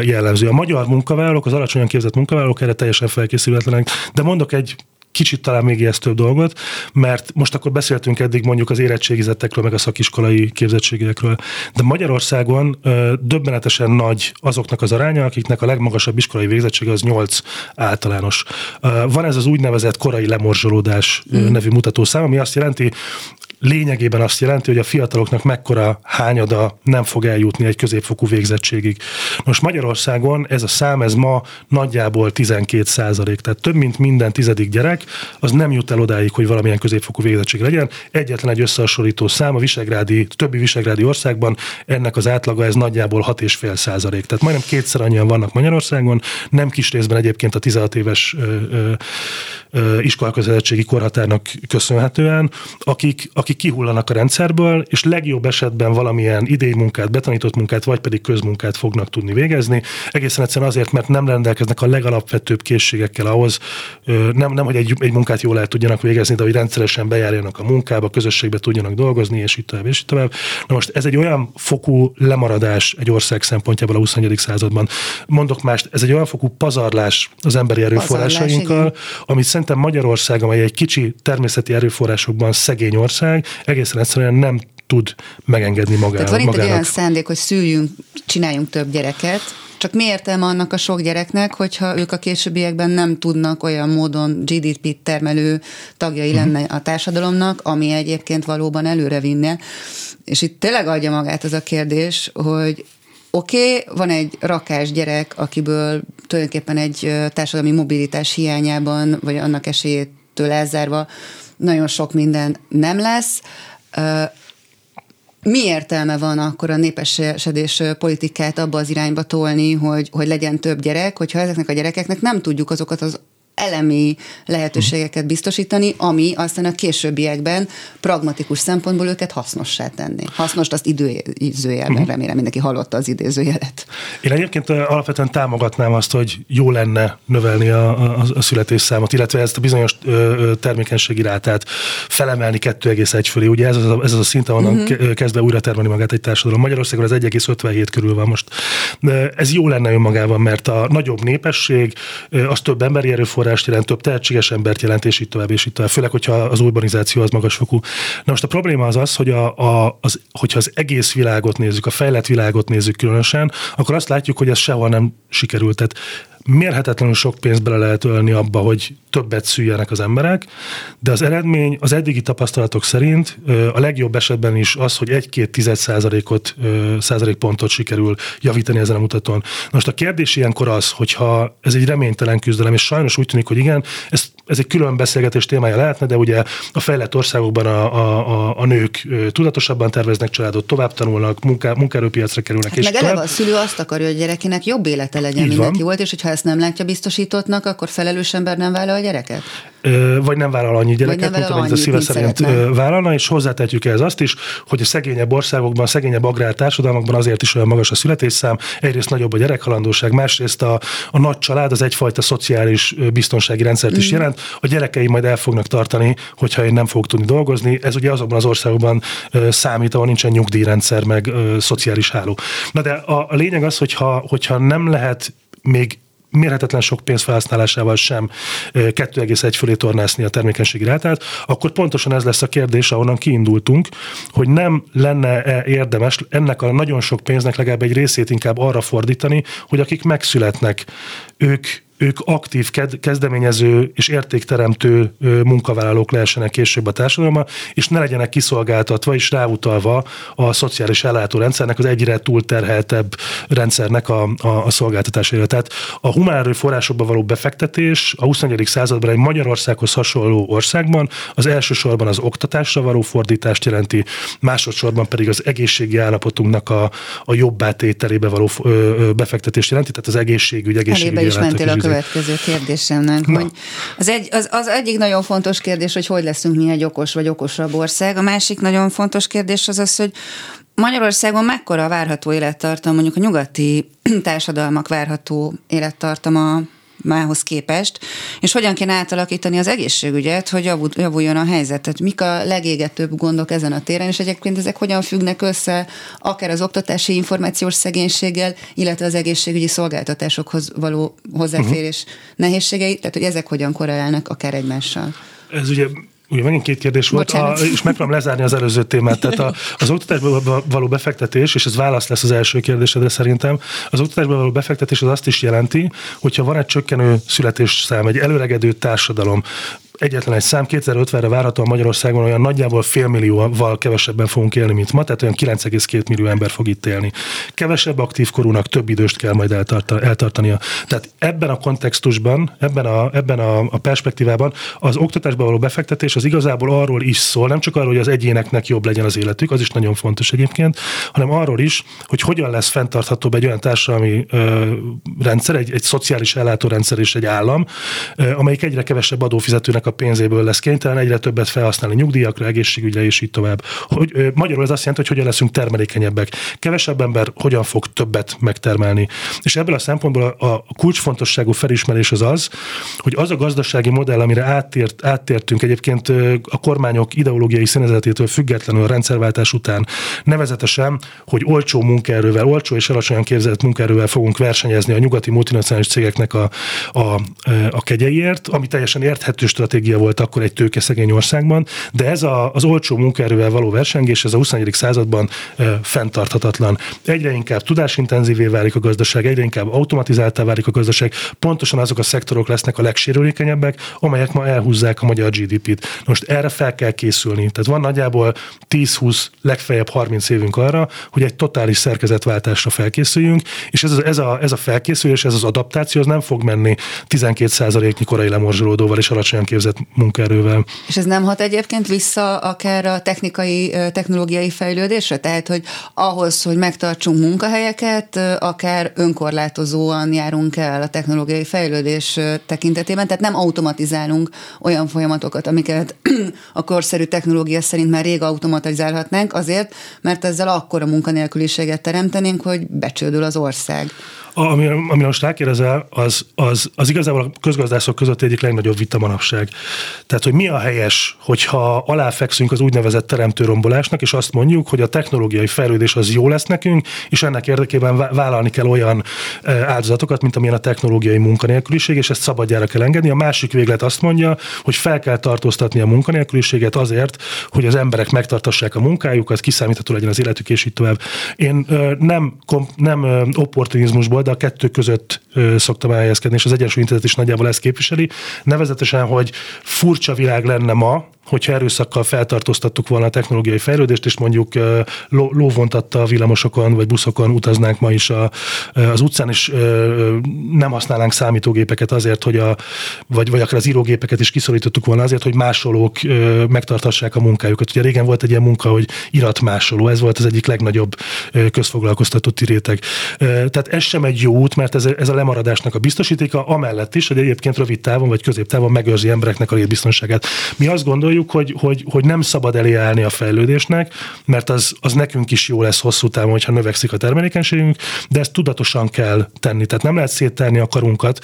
jellemző. A magyar munkavállalók, az alacsonyan képzett munkavállalók erre teljesen felkészületlenek, de mondok egy kicsit talán még több dolgot, mert most akkor beszéltünk eddig mondjuk az érettségizettekről, meg a szakiskolai képzettségekről, de Magyarországon döbbenetesen nagy azoknak az aránya, akiknek a legmagasabb iskolai végzettsége az 8 általános. Van ez az úgynevezett korai lemorzsolódás mm. nevű mutatószám, ami azt jelenti, lényegében azt jelenti, hogy a fiataloknak mekkora hányada nem fog eljutni egy középfokú végzettségig. Most Magyarországon ez a szám, ez ma nagyjából 12 százalék, tehát több mint minden tizedik gyerek, az nem jut el odáig, hogy valamilyen középfokú végzettség legyen. Egyetlen egy összehasonlító szám a visegrádi, többi visegrádi országban ennek az átlaga ez nagyjából 6,5 százalék. Tehát majdnem kétszer annyian vannak Magyarországon, nem kis részben egyébként a 16 éves iskolaközelettségi korhatárnak köszönhetően, akik, akik akik kihullanak a rendszerből, és legjobb esetben valamilyen idei munkát, betanított munkát, vagy pedig közmunkát fognak tudni végezni. Egészen egyszerűen azért, mert nem rendelkeznek a legalapvetőbb készségekkel ahhoz, nem, nem hogy egy, egy munkát jól el tudjanak végezni, de hogy rendszeresen bejárjanak a munkába, közösségbe tudjanak dolgozni, és így tovább, és így tovább. Na most ez egy olyan fokú lemaradás egy ország szempontjából a 21. században. Mondok mást, ez egy olyan fokú pazarlás az emberi erőforrásainkkal, amit szerintem Magyarország, amely egy kicsi természeti erőforrásokban szegény ország, egészen egyszerűen nem tud megengedni magának. Tehát van itt magának. egy olyan szándék, hogy szüljünk, csináljunk több gyereket, csak mi értelme annak a sok gyereknek, hogyha ők a későbbiekben nem tudnak olyan módon GDP-t termelő tagjai uh-huh. lenni a társadalomnak, ami egyébként valóban előre vinne. És itt tényleg adja magát az a kérdés, hogy oké, okay, van egy rakás gyerek, akiből tulajdonképpen egy társadalmi mobilitás hiányában, vagy annak esélyétől elzárva nagyon sok minden nem lesz. Mi értelme van akkor a népesedés politikát abba az irányba tolni, hogy, hogy legyen több gyerek, hogyha ezeknek a gyerekeknek nem tudjuk azokat az elemi lehetőségeket biztosítani, ami aztán a későbbiekben pragmatikus szempontból őket hasznossá tenni. Hasznos, azt időzőjelben, uh-huh. remélem mindenki hallotta az idézőjelet. Én egyébként alapvetően támogatnám azt, hogy jó lenne növelni a, a, a születésszámot, illetve ezt a bizonyos termékenységi rátát felemelni 2,1 fölé. Ugye ez az a, ez az a szint, ahonnan uh-huh. kezdve újra termelni magát egy társadalom. Magyarországon az 1,57 körül van most. Ez jó lenne önmagában, mert a nagyobb népesség, az több emberi erőforrás, erőforrást jelent, több tehetséges embert jelent, és így tovább, és így tovább. Főleg, hogyha az urbanizáció az magasfokú. Na most a probléma az az, hogy a, a, az, hogyha az egész világot nézzük, a fejlett világot nézzük különösen, akkor azt látjuk, hogy ez sehol nem sikerült. Tehát mérhetetlenül sok pénzt bele lehet ölni abba, hogy többet szüljenek az emberek, de az eredmény az eddigi tapasztalatok szerint a legjobb esetben is az, hogy egy-két tized százalékot, százalékpontot sikerül javítani ezen a mutatón. Most a kérdés ilyenkor az, hogyha ez egy reménytelen küzdelem, és sajnos úgy tűnik, hogy igen, ez, ez egy külön beszélgetés témája lehetne, de ugye a fejlett országokban a, a, a nők tudatosabban terveznek családot, tovább tanulnak, munká, munkaerőpiacra kerülnek. Hát és meg eleve a szülő azt akarja, hogy gyerekének jobb élete legyen, mint neki volt, és hogyha ezt nem látja biztosítottnak, akkor felelős ember nem vállal a gyereket? Vagy nem vállal annyi gyereket, mint amennyit a szíve szerint szeretne. vállalna, és hozzátetjük ehhez azt is, hogy a szegényebb országokban, a szegényebb agrár társadalmakban azért is olyan magas a születésszám, egyrészt nagyobb a gyerekhalandóság, másrészt a, a nagy család az egyfajta szociális biztonsági rendszert is mm. jelent. A gyerekei majd el fognak tartani, hogyha én nem fogok tudni dolgozni. Ez ugye azokban az országokban számít, ahol nincsen nyugdíjrendszer, meg szociális háló. Na de a, a lényeg az, hogyha, hogyha nem lehet még mérhetetlen sok pénz felhasználásával sem 2,1 fölé tornászni a termékenységi rátát, akkor pontosan ez lesz a kérdés, ahonnan kiindultunk, hogy nem lenne -e érdemes ennek a nagyon sok pénznek legalább egy részét inkább arra fordítani, hogy akik megszületnek, ők ők aktív, kezdeményező és értékteremtő munkavállalók lehessenek később a társadalomban, és ne legyenek kiszolgáltatva és ráutalva a szociális ellátórendszernek, az egyre túlterheltebb rendszernek a, a, a szolgáltatására. Tehát a humán erőforrásokba való befektetés a 21. században egy Magyarországhoz hasonló országban az elsősorban az oktatásra való fordítást jelenti, másodszorban pedig az egészségi állapotunknak a, a jobb átételébe való befektetést jelenti, tehát az egészségügy, egészségügyi következő kérdésemnek, Na. hogy az, egy, az, az egyik nagyon fontos kérdés, hogy hogy leszünk mi egy okos vagy okosabb ország. A másik nagyon fontos kérdés az az, hogy Magyarországon mekkora a várható élettartam, mondjuk a nyugati társadalmak várható élettartama mához képest, és hogyan kéne átalakítani az egészségügyet, hogy javuljon a helyzet. Tehát mik a legégetőbb gondok ezen a téren, és egyébként ezek hogyan függnek össze akár az oktatási információs szegénységgel, illetve az egészségügyi szolgáltatásokhoz való hozzáférés uh-huh. nehézségei, tehát hogy ezek hogyan korrelálnak akár egymással. Ez ugye Ugye megint két kérdés volt, a, és megpróbálom lezárni az előző témát. Tehát a, az oktatásba való befektetés, és ez válasz lesz az első kérdésedre szerintem, az oktatásba való befektetés az azt is jelenti, hogyha van egy csökkenő születésszám, egy előregedő társadalom, egyetlen egy szám, 2050-re várhatóan Magyarországon olyan nagyjából félmillióval kevesebben fogunk élni, mint ma, tehát olyan 9,2 millió ember fog itt élni. Kevesebb aktív korúnak több időst kell majd eltartania. Tehát ebben a kontextusban, ebben a, ebben a, a perspektívában az oktatásba való befektetés az igazából arról is szól, nem csak arról, hogy az egyéneknek jobb legyen az életük, az is nagyon fontos egyébként, hanem arról is, hogy hogyan lesz fenntarthatóbb egy olyan társadalmi ö, rendszer, egy, egy szociális ellátórendszer és egy állam, ö, amelyik egyre kevesebb adófizetőnek a pénzéből lesz kénytelen egyre többet felhasználni nyugdíjakra, egészségügyre és így tovább. Hogy, magyarul ez azt jelenti, hogy hogyan leszünk termelékenyebbek. Kevesebb ember hogyan fog többet megtermelni. És ebből a szempontból a, a kulcsfontosságú felismerés az az, hogy az a gazdasági modell, amire áttért, áttértünk egyébként a kormányok ideológiai színezetétől függetlenül a rendszerváltás után, nevezetesen, hogy olcsó munkaerővel, olcsó és alacsonyan képzett munkaerővel fogunk versenyezni a nyugati multinacionális cégeknek a, a, a kegyeiért, ami teljesen érthető stratégia stratégia volt akkor egy tőkeszegény országban, de ez a, az olcsó munkaerővel való versengés, ez a 21. században e, fenntarthatatlan. Egyre inkább tudásintenzívé válik a gazdaság, egyre inkább automatizáltá válik a gazdaság, pontosan azok a szektorok lesznek a legsérülékenyebbek, amelyek ma elhúzzák a magyar GDP-t. Most erre fel kell készülni. Tehát van nagyjából 10-20, legfeljebb 30 évünk arra, hogy egy totális szerkezetváltásra felkészüljünk, és ez, a, ez, a, ez a felkészülés, ez az adaptáció, az nem fog menni 12%-nyi korai lemorzsolódóval és alacsonyan képzett képzett munkaerővel. És ez nem hat egyébként vissza akár a technikai, technológiai fejlődésre? Tehát, hogy ahhoz, hogy megtartsunk munkahelyeket, akár önkorlátozóan járunk el a technológiai fejlődés tekintetében, tehát nem automatizálunk olyan folyamatokat, amiket a korszerű technológia szerint már rég automatizálhatnánk, azért, mert ezzel akkora munkanélküliséget teremtenénk, hogy becsődül az ország. Ami, ami most rákérdezel, az, az, az igazából a közgazdászok között egyik legnagyobb vita manapság. Tehát, hogy mi a helyes, hogyha aláfekszünk az úgynevezett teremtőrombolásnak, és azt mondjuk, hogy a technológiai fejlődés az jó lesz nekünk, és ennek érdekében vállalni kell olyan áldozatokat, mint amilyen a technológiai munkanélküliség, és ezt szabadjára kell engedni. A másik véglet azt mondja, hogy fel kell tartóztatni a munkanélküliséget azért, hogy az emberek megtartassák a munkájukat, kiszámítható legyen az életük, és így tovább. Én nem, nem opportunizmusból, de a kettő között szoktam elhelyezkedni, és az Egyensúly Intézet is nagyjából ezt képviseli. Nevezetesen, hogy furcsa világ lenne ma, hogyha erőszakkal feltartóztattuk volna a technológiai fejlődést, és mondjuk lóvontatta villamosokon vagy buszokon utaznánk ma is a, az utcán, és nem használnánk számítógépeket azért, hogy a, vagy, vagy akár az írógépeket is kiszorítottuk volna azért, hogy másolók megtartassák a munkájukat. Ugye régen volt egy ilyen munka, hogy iratmásoló, ez volt az egyik legnagyobb közfoglalkoztatott réteg. Tehát ez sem egy egy jó út, mert ez, ez a lemaradásnak a biztosítéka, amellett is, hogy egyébként rövid távon vagy középtávon megőrzi embereknek a létbiztonságát. Mi azt gondoljuk, hogy, hogy, hogy nem szabad elé állni a fejlődésnek, mert az, az nekünk is jó lesz hosszú távon, hogyha növekszik a termelékenységünk, de ezt tudatosan kell tenni. Tehát nem lehet széttenni a karunkat,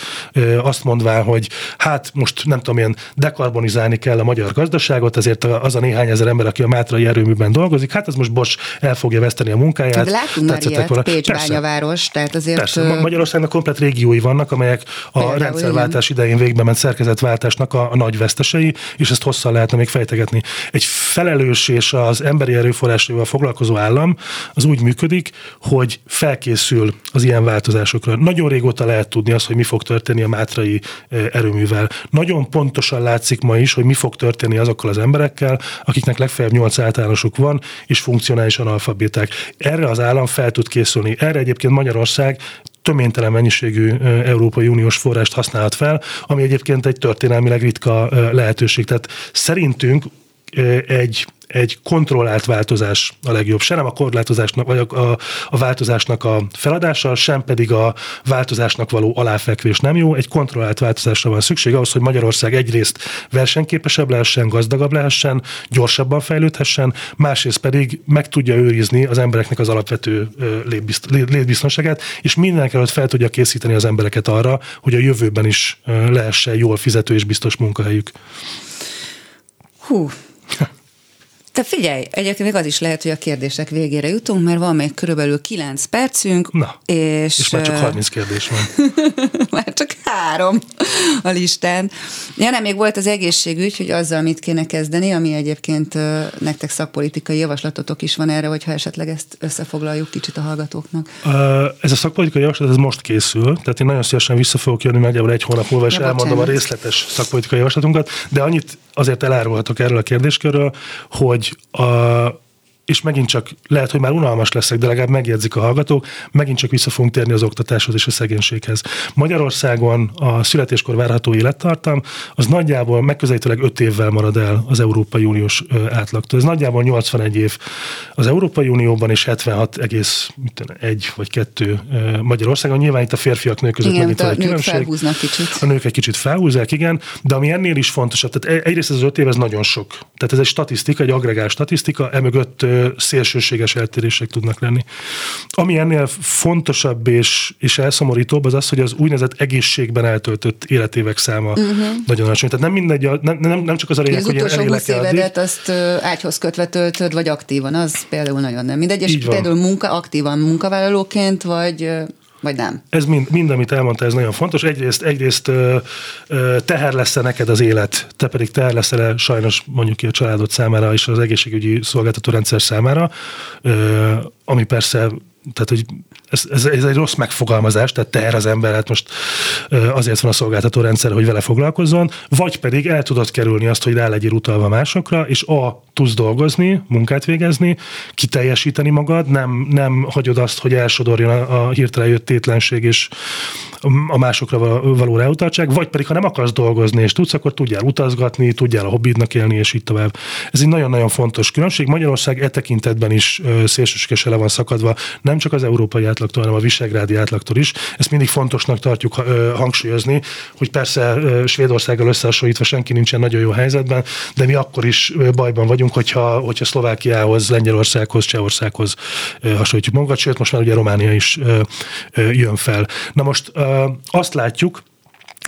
azt mondván, hogy hát most nem tudom, ilyen dekarbonizálni kell a magyar gazdaságot, ezért az a néhány ezer ember, aki a Mátrai erőműben dolgozik, hát az most Bosch el fogja veszteni a munkáját. Látunk már ilyet, Pécs bányaváros, tehát azért... Persze, Magyarországnak komplet régiói vannak, amelyek a Például, rendszerváltás igen. idején végbe ment szerkezetváltásnak a, a nagy vesztesei, és ezt hosszan lehetne még fejtegetni. Egy felelős és az emberi erőforrásaival foglalkozó állam az úgy működik, hogy felkészül az ilyen változásokra. Nagyon régóta lehet tudni azt, hogy mi fog történni a mátrai erőművel. Nagyon pontosan látszik ma is, hogy mi fog történni azokkal az emberekkel, akiknek legfeljebb nyolc általánosuk van, és funkcionális analfabéták. Erre az állam fel tud készülni. Erre egyébként Magyarország töménytelen mennyiségű Európai Uniós forrást használhat fel, ami egyébként egy történelmileg ritka lehetőség. Tehát szerintünk egy egy kontrollált változás a legjobb. Se nem a korlátozásnak, vagy a, a, a változásnak a feladása, sem pedig a változásnak való aláfekvés nem jó. Egy kontrollált változásra van szükség ahhoz, hogy Magyarország egyrészt versenyképesebb lehessen, gazdagabb lehessen, gyorsabban fejlődhessen, másrészt pedig meg tudja őrizni az embereknek az alapvető létbiztonságát, és mindenek előtt fel tudja készíteni az embereket arra, hogy a jövőben is lehessen jól fizető és biztos munkahelyük. Hú, te figyelj, egyébként még az is lehet, hogy a kérdések végére jutunk, mert van még körülbelül 9 percünk. Na, és, és már csak 30 kérdés van. már csak három a listán. Ja, nem, még volt az egészségügy, hogy azzal mit kéne kezdeni, ami egyébként nektek szakpolitikai javaslatotok is van erre, hogyha esetleg ezt összefoglaljuk kicsit a hallgatóknak. Ez a szakpolitikai javaslat, ez most készül, tehát én nagyon szívesen vissza fogok jönni nagyjából egy hónap múlva, és ja, elmondom bocsánat. a részletes szakpolitikai javaslatunkat, de annyit azért elárulhatok erről a kérdéskörről, hogy a, és megint csak lehet, hogy már unalmas leszek, de legalább megjegyzik a hallgatók, megint csak vissza fogunk térni az oktatáshoz és a szegénységhez. Magyarországon a születéskor várható élettartam az nagyjából megközelítőleg 5 évvel marad el az Európai Uniós átlagtól. Ez nagyjából 81 év az Európai Unióban, és 76,1 vagy 2 Magyarországon. Nyilván itt a férfiak nők között igen, megint van egy különbség. kicsit. A nők egy kicsit felhúzzák, igen, de ami ennél is fontosabb, tehát e- egyrészt ez az 5 év, ez nagyon sok. Tehát ez egy statisztika, egy agregál statisztika, emögött szélsőséges eltérések tudnak lenni. Ami ennél fontosabb és, és elszomorítóbb az az, hogy az úgynevezett egészségben eltöltött életévek száma uh-huh. nagyon alacsony. Tehát nem mindegy, nem, nem, nem csak az a lényeg, hogy az utolsó 20 évedet azt ágyhoz kötve töltöd, vagy aktívan, az például nagyon nem mindegy. És például munka, aktívan munkavállalóként, vagy vagy nem? Ez mind, mind amit elmondta, ez nagyon fontos. Egyrészt, egyrészt teher lesz -e neked az élet, te pedig teher leszel sajnos mondjuk ki a családod számára és az egészségügyi szolgáltató rendszer számára, ami persze tehát, hogy ez, ez, ez egy rossz megfogalmazás, tehát teher az ember, hát most azért van a szolgáltató rendszer, hogy vele foglalkozzon, vagy pedig el tudod kerülni azt, hogy rá legyél utalva másokra, és a tudsz dolgozni, munkát végezni, kiteljesíteni magad, nem, nem hagyod azt, hogy elsodorjon a, a hirtelen jött tétlenség és a másokra való ráutaltság, vagy pedig ha nem akarsz dolgozni és tudsz, akkor tudjál utazgatni, tudjál a hobbidnak élni, és így tovább. Ez egy nagyon-nagyon fontos különbség. Magyarország e tekintetben is szélsőségesen le van szakadva, nem csak az európai átlagtól, hanem a visegrádi átlagtól is. Ezt mindig fontosnak tartjuk hangsúlyozni, hogy persze Svédországgal összehasonlítva senki nincsen nagyon jó helyzetben, de mi akkor is bajban vagyunk, hogyha, hogyha Szlovákiához, Lengyelországhoz, Csehországhoz hasonlítjuk magunkat, sőt most már ugye Románia is jön fel. Na most azt látjuk,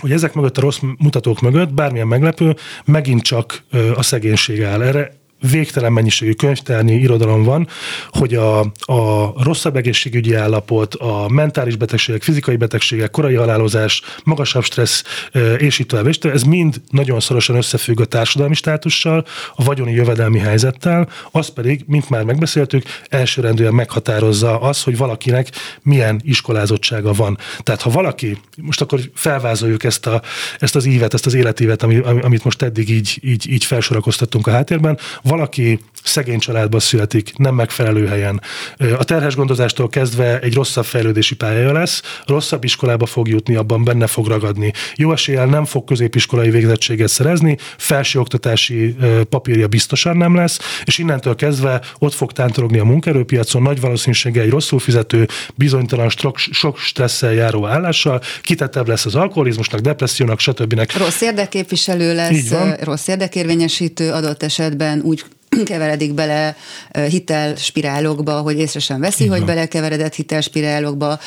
hogy ezek mögött a rossz mutatók mögött, bármilyen meglepő, megint csak a szegénység áll. Erre végtelen mennyiségű könyvtárnyi irodalom van, hogy a, a rosszabb egészségügyi állapot, a mentális betegségek, fizikai betegségek, korai halálozás, magasabb stressz, és így tovább, és tovább, ez mind nagyon szorosan összefügg a társadalmi státussal, a vagyoni jövedelmi helyzettel, az pedig, mint már megbeszéltük, elsőrendűen meghatározza az, hogy valakinek milyen iskolázottsága van. Tehát ha valaki, most akkor felvázoljuk ezt, a, ezt az ívet, ezt az életévet, amit most eddig így, így, így felsorakoztattunk a háttérben, valaki szegény családba születik, nem megfelelő helyen. A terhes gondozástól kezdve egy rosszabb fejlődési pályája lesz, rosszabb iskolába fog jutni, abban benne fog ragadni. Jó eséllyel nem fog középiskolai végzettséget szerezni, felsőoktatási papírja biztosan nem lesz, és innentől kezdve ott fog tántorogni a munkaerőpiacon, nagy valószínűséggel egy rosszul fizető, bizonytalan, sok stresszel járó állással, kitettebb lesz az alkoholizmusnak, depressziónak, stb. Rossz érdekképviselő lesz, rossz érdekérvényesítő adott esetben úgy keveredik bele hitelspirálokba, hogy észre sem veszi, Igen. hogy belekeveredett hitelspirálokba,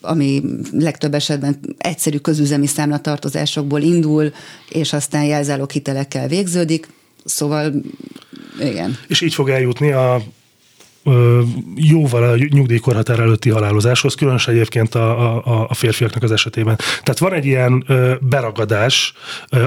ami legtöbb esetben egyszerű közüzemi számlatartozásokból indul, és aztán jelzálók hitelekkel végződik. Szóval igen. És így fog eljutni a jóval a nyugdíjkorhatár előtti halálozáshoz, különösen egyébként a, a, a férfiaknak az esetében. Tehát van egy ilyen beragadás,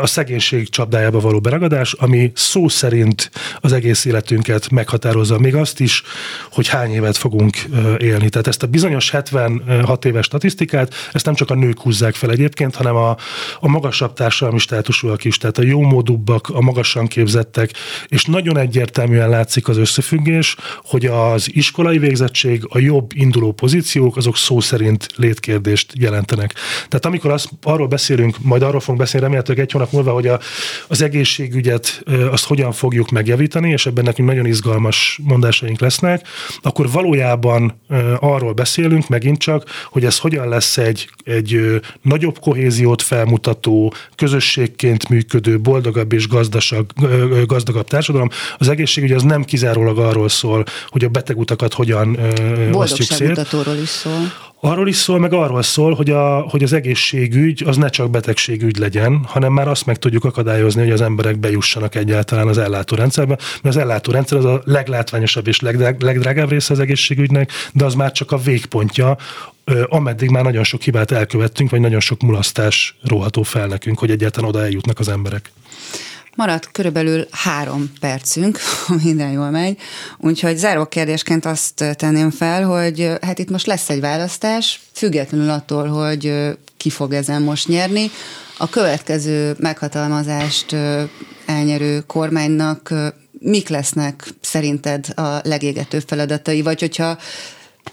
a szegénység csapdájába való beragadás, ami szó szerint az egész életünket meghatározza, még azt is, hogy hány évet fogunk élni. Tehát ezt a bizonyos 76 éves statisztikát, ezt nem csak a nők húzzák fel egyébként, hanem a, a magasabb társadalmi státusúak is, tehát a jómódúbbak, a magasan képzettek, és nagyon egyértelműen látszik az összefüggés, hogy a az iskolai végzettség, a jobb induló pozíciók, azok szó szerint létkérdést jelentenek. Tehát amikor azt, arról beszélünk, majd arról fogunk beszélni remélhetőleg egy hónap múlva, hogy a, az egészségügyet azt hogyan fogjuk megjavítani, és ebben nekünk nagyon izgalmas mondásaink lesznek, akkor valójában arról beszélünk megint csak, hogy ez hogyan lesz egy, egy nagyobb kohéziót felmutató, közösségként működő, boldogabb és gazdaság, gazdagabb társadalom. Az egészségügy az nem kizárólag arról szól, hogy a betegutakat hogyan osztjuk szét. is szól. Arról is szól, meg arról szól, hogy, a, hogy az egészségügy az ne csak betegségügy legyen, hanem már azt meg tudjuk akadályozni, hogy az emberek bejussanak egyáltalán az ellátórendszerbe, mert az ellátórendszer az a leglátványosabb és legdrág, legdrágább része az egészségügynek, de az már csak a végpontja, ameddig már nagyon sok hibát elkövettünk, vagy nagyon sok mulasztás róható fel nekünk, hogy egyáltalán oda eljutnak az emberek. Maradt körülbelül három percünk, ha minden jól megy, úgyhogy záró kérdésként azt tenném fel, hogy hát itt most lesz egy választás, függetlenül attól, hogy ki fog ezen most nyerni. A következő meghatalmazást elnyerő kormánynak mik lesznek szerinted a legégetőbb feladatai, vagy hogyha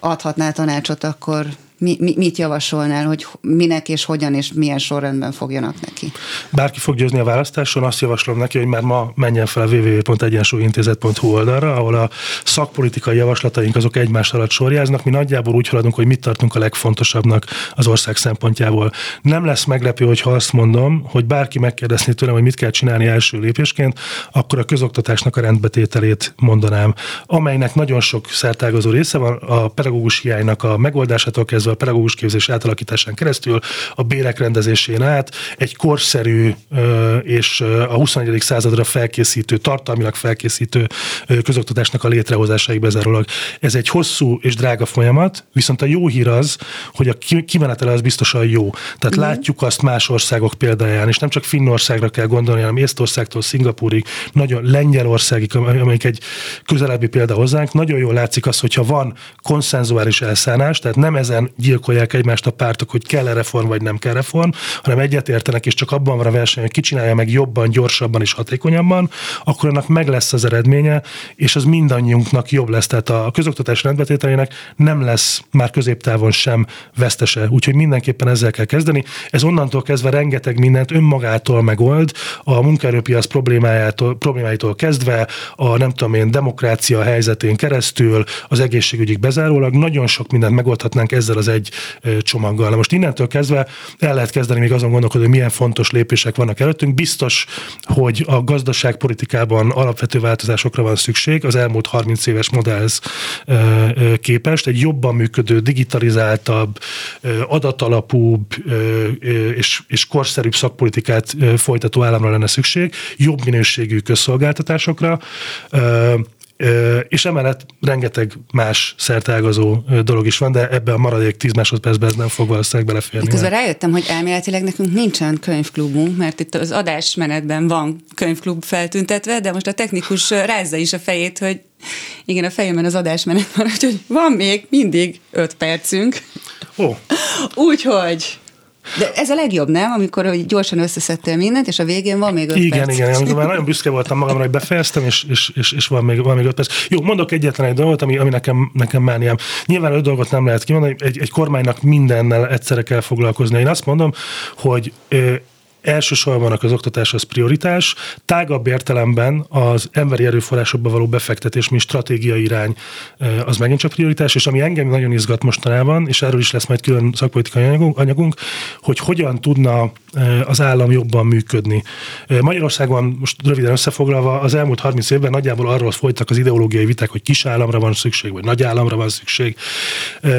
adhatná tanácsot, akkor mi, mi, mit javasolnál, hogy minek és hogyan és milyen sorrendben fogjanak neki? Bárki fog győzni a választáson, azt javaslom neki, hogy már ma menjen fel a www.egyensúlyintézet.hu oldalra, ahol a szakpolitikai javaslataink azok egymás alatt sorjáznak. Mi nagyjából úgy haladunk, hogy mit tartunk a legfontosabbnak az ország szempontjából. Nem lesz meglepő, hogyha azt mondom, hogy bárki megkérdezné tőlem, hogy mit kell csinálni első lépésként, akkor a közoktatásnak a rendbetételét mondanám, amelynek nagyon sok szertágazó része van, a pedagógus hiánynak a megoldásától kezdve a pedagógus képzés átalakításán keresztül, a bérek rendezésén át, egy korszerű és a 21. századra felkészítő, tartalmilag felkészítő közoktatásnak a létrehozásáig bezárólag. Ez egy hosszú és drága folyamat, viszont a jó hír az, hogy a kimenetele az biztosan jó. Tehát mm. látjuk azt más országok példáján, és nem csak Finnországra kell gondolni, hanem Észtországtól Szingapúrig, nagyon Lengyelországig, amelyik egy közelebbi példa hozzánk, nagyon jól látszik az, hogyha van konszenzuális elszánás, tehát nem ezen gyilkolják egymást a pártok, hogy kell-e reform vagy nem kell reform, hanem egyetértenek, és csak abban van a verseny, hogy ki csinálja meg jobban, gyorsabban és hatékonyabban, akkor annak meg lesz az eredménye, és az mindannyiunknak jobb lesz. Tehát a közoktatás rendbetételének nem lesz már középtávon sem vesztese. Úgyhogy mindenképpen ezzel kell kezdeni. Ez onnantól kezdve rengeteg mindent önmagától megold, a munkaerőpiac problémájától, problémáitól kezdve, a nem tudom én, demokrácia helyzetén keresztül, az egészségügyig bezárólag, nagyon sok mindent megoldhatnánk ezzel az egy csomaggal. Na most innentől kezdve el lehet kezdeni még azon gondolkodni, hogy milyen fontos lépések vannak előttünk. Biztos, hogy a gazdaságpolitikában alapvető változásokra van szükség az elmúlt 30 éves modellhez képest. Egy jobban működő, digitalizáltabb, adatalapúbb és, és korszerűbb szakpolitikát folytató államra lenne szükség, jobb minőségű közszolgáltatásokra, és emellett rengeteg más szertágazó dolog is van, de ebben a maradék 10 másodpercben ez nem fog valószínűleg beleférni. Közben rájöttem, hogy elméletileg nekünk nincsen könyvklubunk, mert itt az adásmenetben van könyvklub feltüntetve, de most a technikus rázza is a fejét, hogy igen, a fejemben az adásmenet van, úgyhogy van még mindig 5 percünk. Ó. Úgyhogy De ez a legjobb, nem? Amikor hogy gyorsan összeszedtél mindent, és a végén van még öt igen, perc. Igen, igen, már nagyon büszke voltam magamra, hogy befejeztem, és, és, és, és van, még, van még öt perc. Jó, mondok egyetlen egy dolgot, ami, ami nekem, nekem mániám. Nyilván öt dolgot nem lehet kimondani, egy, egy kormánynak mindennel egyszerre kell foglalkozni. Én azt mondom, hogy elsősorban az oktatás az prioritás, tágabb értelemben az emberi erőforrásokba való befektetés, mint stratégiai irány, az megint csak prioritás, és ami engem nagyon izgat mostanában, és erről is lesz majd külön szakpolitikai anyagunk hogy hogyan tudna az állam jobban működni. Magyarországon most röviden összefoglalva az elmúlt 30 évben nagyjából arról folytak az ideológiai viták, hogy kis államra van szükség, vagy nagy államra van szükség,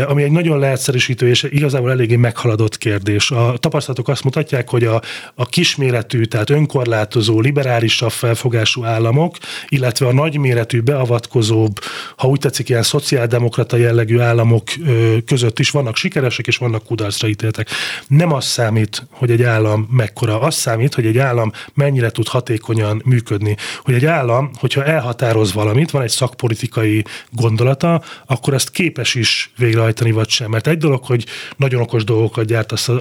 ami egy nagyon leegyszerűsítő és igazából eléggé meghaladott kérdés. A tapasztalatok azt mutatják, hogy a, a kisméretű, tehát önkorlátozó, liberálisabb felfogású államok, illetve a nagyméretű, beavatkozóbb, ha úgy tetszik, ilyen szociáldemokrata jellegű államok között is vannak sikeresek és vannak kudarcra ítéltek. Nem az számít, hogy egy állam mekkora, az számít, hogy egy állam mennyire tud hatékonyan működni. Hogy egy állam, hogyha elhatároz valamit, van egy szakpolitikai gondolata, akkor ezt képes is végrehajtani, vagy sem. Mert egy dolog, hogy nagyon okos dolgokat gyárt az,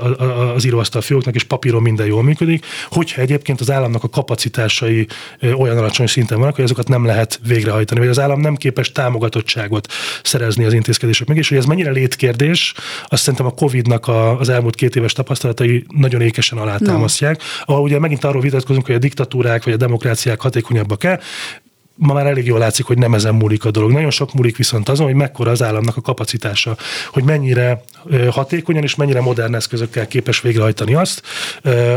az íróasztal fióknak, és papíron minden jól működik, hogyha egyébként az államnak a kapacitásai olyan alacsony szinten vannak, hogy azokat nem lehet végrehajtani, vagy az állam nem képes támogatottságot szerezni az intézkedések meg, és hogy ez mennyire létkérdés, azt szerintem a Covid-nak a, az elmúlt két éves tapasztalatai nagyon ékesen alátámasztják, no. ahol ugye megint arról vitatkozunk, hogy a diktatúrák vagy a demokráciák hatékonyabbak-e, ma már elég jól látszik, hogy nem ezen múlik a dolog. Nagyon sok múlik viszont azon, hogy mekkora az államnak a kapacitása, hogy mennyire hatékonyan és mennyire modern eszközökkel képes végrehajtani azt,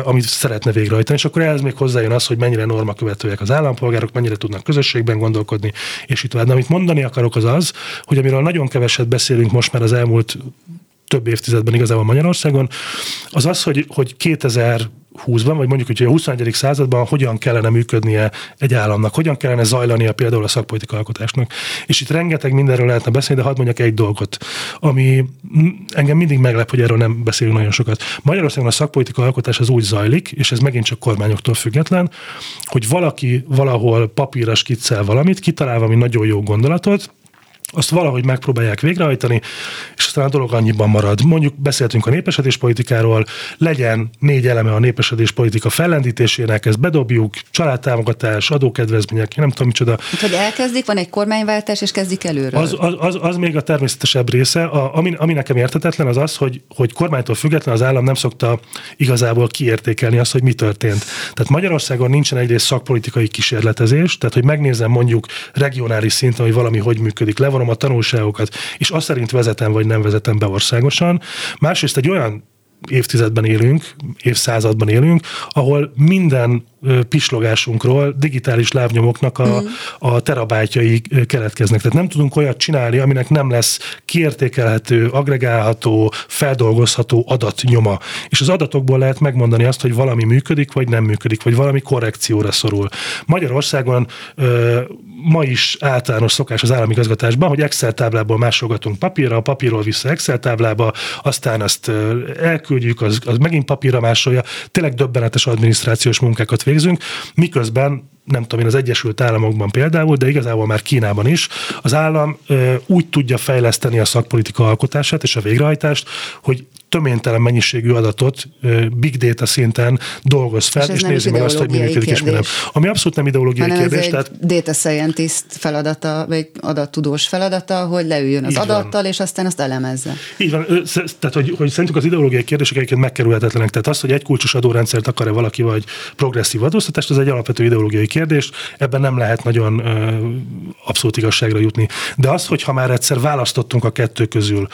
amit szeretne végrehajtani, és akkor ehhez még hozzájön az, hogy mennyire norma követőek az állampolgárok, mennyire tudnak közösségben gondolkodni, és itt tovább. De amit mondani akarok az az, hogy amiről nagyon keveset beszélünk most már az elmúlt több évtizedben igazából Magyarországon, az az, hogy, hogy 2000 20-ban, vagy mondjuk, hogy a 21. században hogyan kellene működnie egy államnak, hogyan kellene zajlania például a szakpolitika alkotásnak. És itt rengeteg mindenről lehetne beszélni, de hadd mondjak egy dolgot, ami engem mindig meglep, hogy erről nem beszélünk nagyon sokat. Magyarországon a szakpolitika alkotás az úgy zajlik, és ez megint csak kormányoktól független, hogy valaki valahol papírra skiccel valamit, kitalál valami nagyon jó gondolatot, azt valahogy megpróbálják végrehajtani, és aztán a dolog annyiban marad. Mondjuk beszéltünk a népesedés politikáról, legyen négy eleme a népesedés politika fellendítésének, ezt bedobjuk, családtámogatás, adókedvezmények, nem tudom micsoda. Hát, hogy elkezdik, van egy kormányváltás, és kezdik előről. Az, az, az, az még a természetesebb része. A, ami, ami nekem értetetlen, az az, hogy, hogy kormánytól független az állam nem szokta igazából kiértékelni azt, hogy mi történt. Tehát Magyarországon nincsen egyrészt szakpolitikai kísérletezés, tehát hogy megnézem mondjuk regionális szinten, hogy valami hogy működik, levonom a tanulságokat, és azt szerint vezetem vagy nem vezetem be országosan. Másrészt egy olyan évtizedben élünk, évszázadban élünk, ahol minden pislogásunkról digitális lábnyomoknak a, mm. a terabájtjai keletkeznek. Tehát nem tudunk olyat csinálni, aminek nem lesz kiértékelhető, agregálható, feldolgozható adatnyoma. És az adatokból lehet megmondani azt, hogy valami működik, vagy nem működik, vagy valami korrekcióra szorul. Magyarországon ö, ma is általános szokás az állami igazgatásban, hogy Excel táblából másolgatunk papírra, a papírról vissza Excel táblába, aztán azt elküldjük, az, az megint papírra másolja. Tényleg döbbenetes adminisztrációs munkákat végzünk, miközben nem tudom én, az Egyesült Államokban például, de igazából már Kínában is, az állam ö, úgy tudja fejleszteni a szakpolitika alkotását és a végrehajtást, hogy töménytelen mennyiségű adatot big data szinten dolgoz fel, és, és nézi meg azt, hogy mi működik és mi nem. Ami abszolút nem ideológiai Hanem kérdés. Ez tehát... data scientist feladata, vagy adattudós feladata, hogy leüljön az Így adattal, van. és aztán azt elemezze. Így van, tehát hogy, hogy szerintük az ideológiai kérdések egyébként megkerülhetetlenek. Tehát az, hogy egy kulcsos adórendszert akar-e valaki, vagy progresszív adóztatást, az egy alapvető ideológiai kérdés, ebben nem lehet nagyon ö, abszolút igazságra jutni. De az, hogy ha már egyszer választottunk a kettő közül,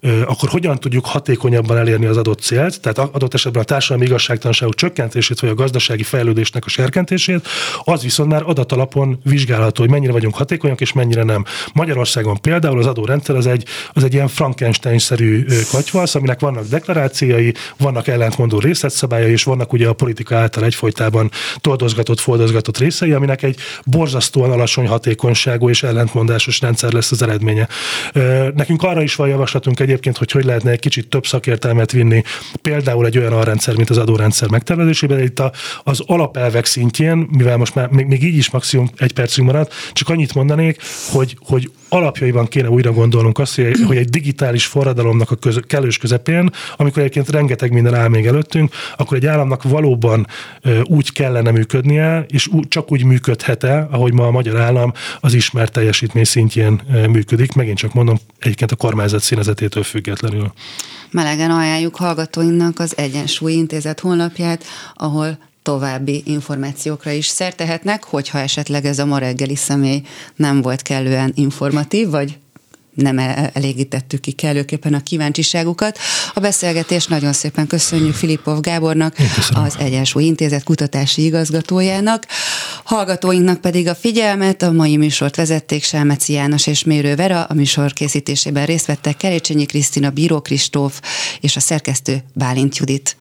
ö, akkor hogyan tudjuk hatékonyabb gyorsabban elérni az adott célt, tehát adott esetben a társadalmi igazságtalanságok csökkentését, vagy a gazdasági fejlődésnek a serkentését, az viszont már adatalapon vizsgálható, hogy mennyire vagyunk hatékonyak, és mennyire nem. Magyarországon például az adórendszer az egy, az egy ilyen Frankenstein-szerű katyvasz, aminek vannak deklarációi, vannak ellentmondó részletszabályai, és vannak ugye a politika által egyfolytában toldozgatott, foldozgatott részei, aminek egy borzasztóan alacsony hatékonyságú és ellentmondásos rendszer lesz az eredménye. Nekünk arra is van javaslatunk egyébként, hogy hogy lehetne egy kicsit több szakértelmet vinni, például egy olyan alrendszer, mint az adórendszer megtervezésében, itt a, az alapelvek szintjén, mivel most már még, még így is maximum egy percünk maradt, csak annyit mondanék, hogy, hogy alapjaiban kéne újra gondolnunk azt, hogy egy, hogy egy digitális forradalomnak a köz, kellős közepén, amikor egyébként rengeteg minden áll még előttünk, akkor egy államnak valóban úgy kellene működnie, és csak úgy működhet-e, ahogy ma a magyar állam az ismert teljesítmény szintjén működik. Megint csak mondom, egyébként a kormányzat színezetétől függetlenül. Melegen ajánljuk hallgatóinknak az Egyensúly Intézet honlapját, ahol további információkra is szertehetnek, hogyha esetleg ez a ma reggeli személy nem volt kellően informatív, vagy nem e- elégítettük ki kellőképpen a kíváncsiságukat. A beszélgetést nagyon szépen köszönjük Filipov Gábornak, az Egyensúly Intézet kutatási igazgatójának. Hallgatóinknak pedig a figyelmet, a mai műsort vezették Selmeci János és Mérő Vera, a műsor készítésében részt vettek Kerécsényi Krisztina, Bíró Kristóf és a szerkesztő Bálint Judit.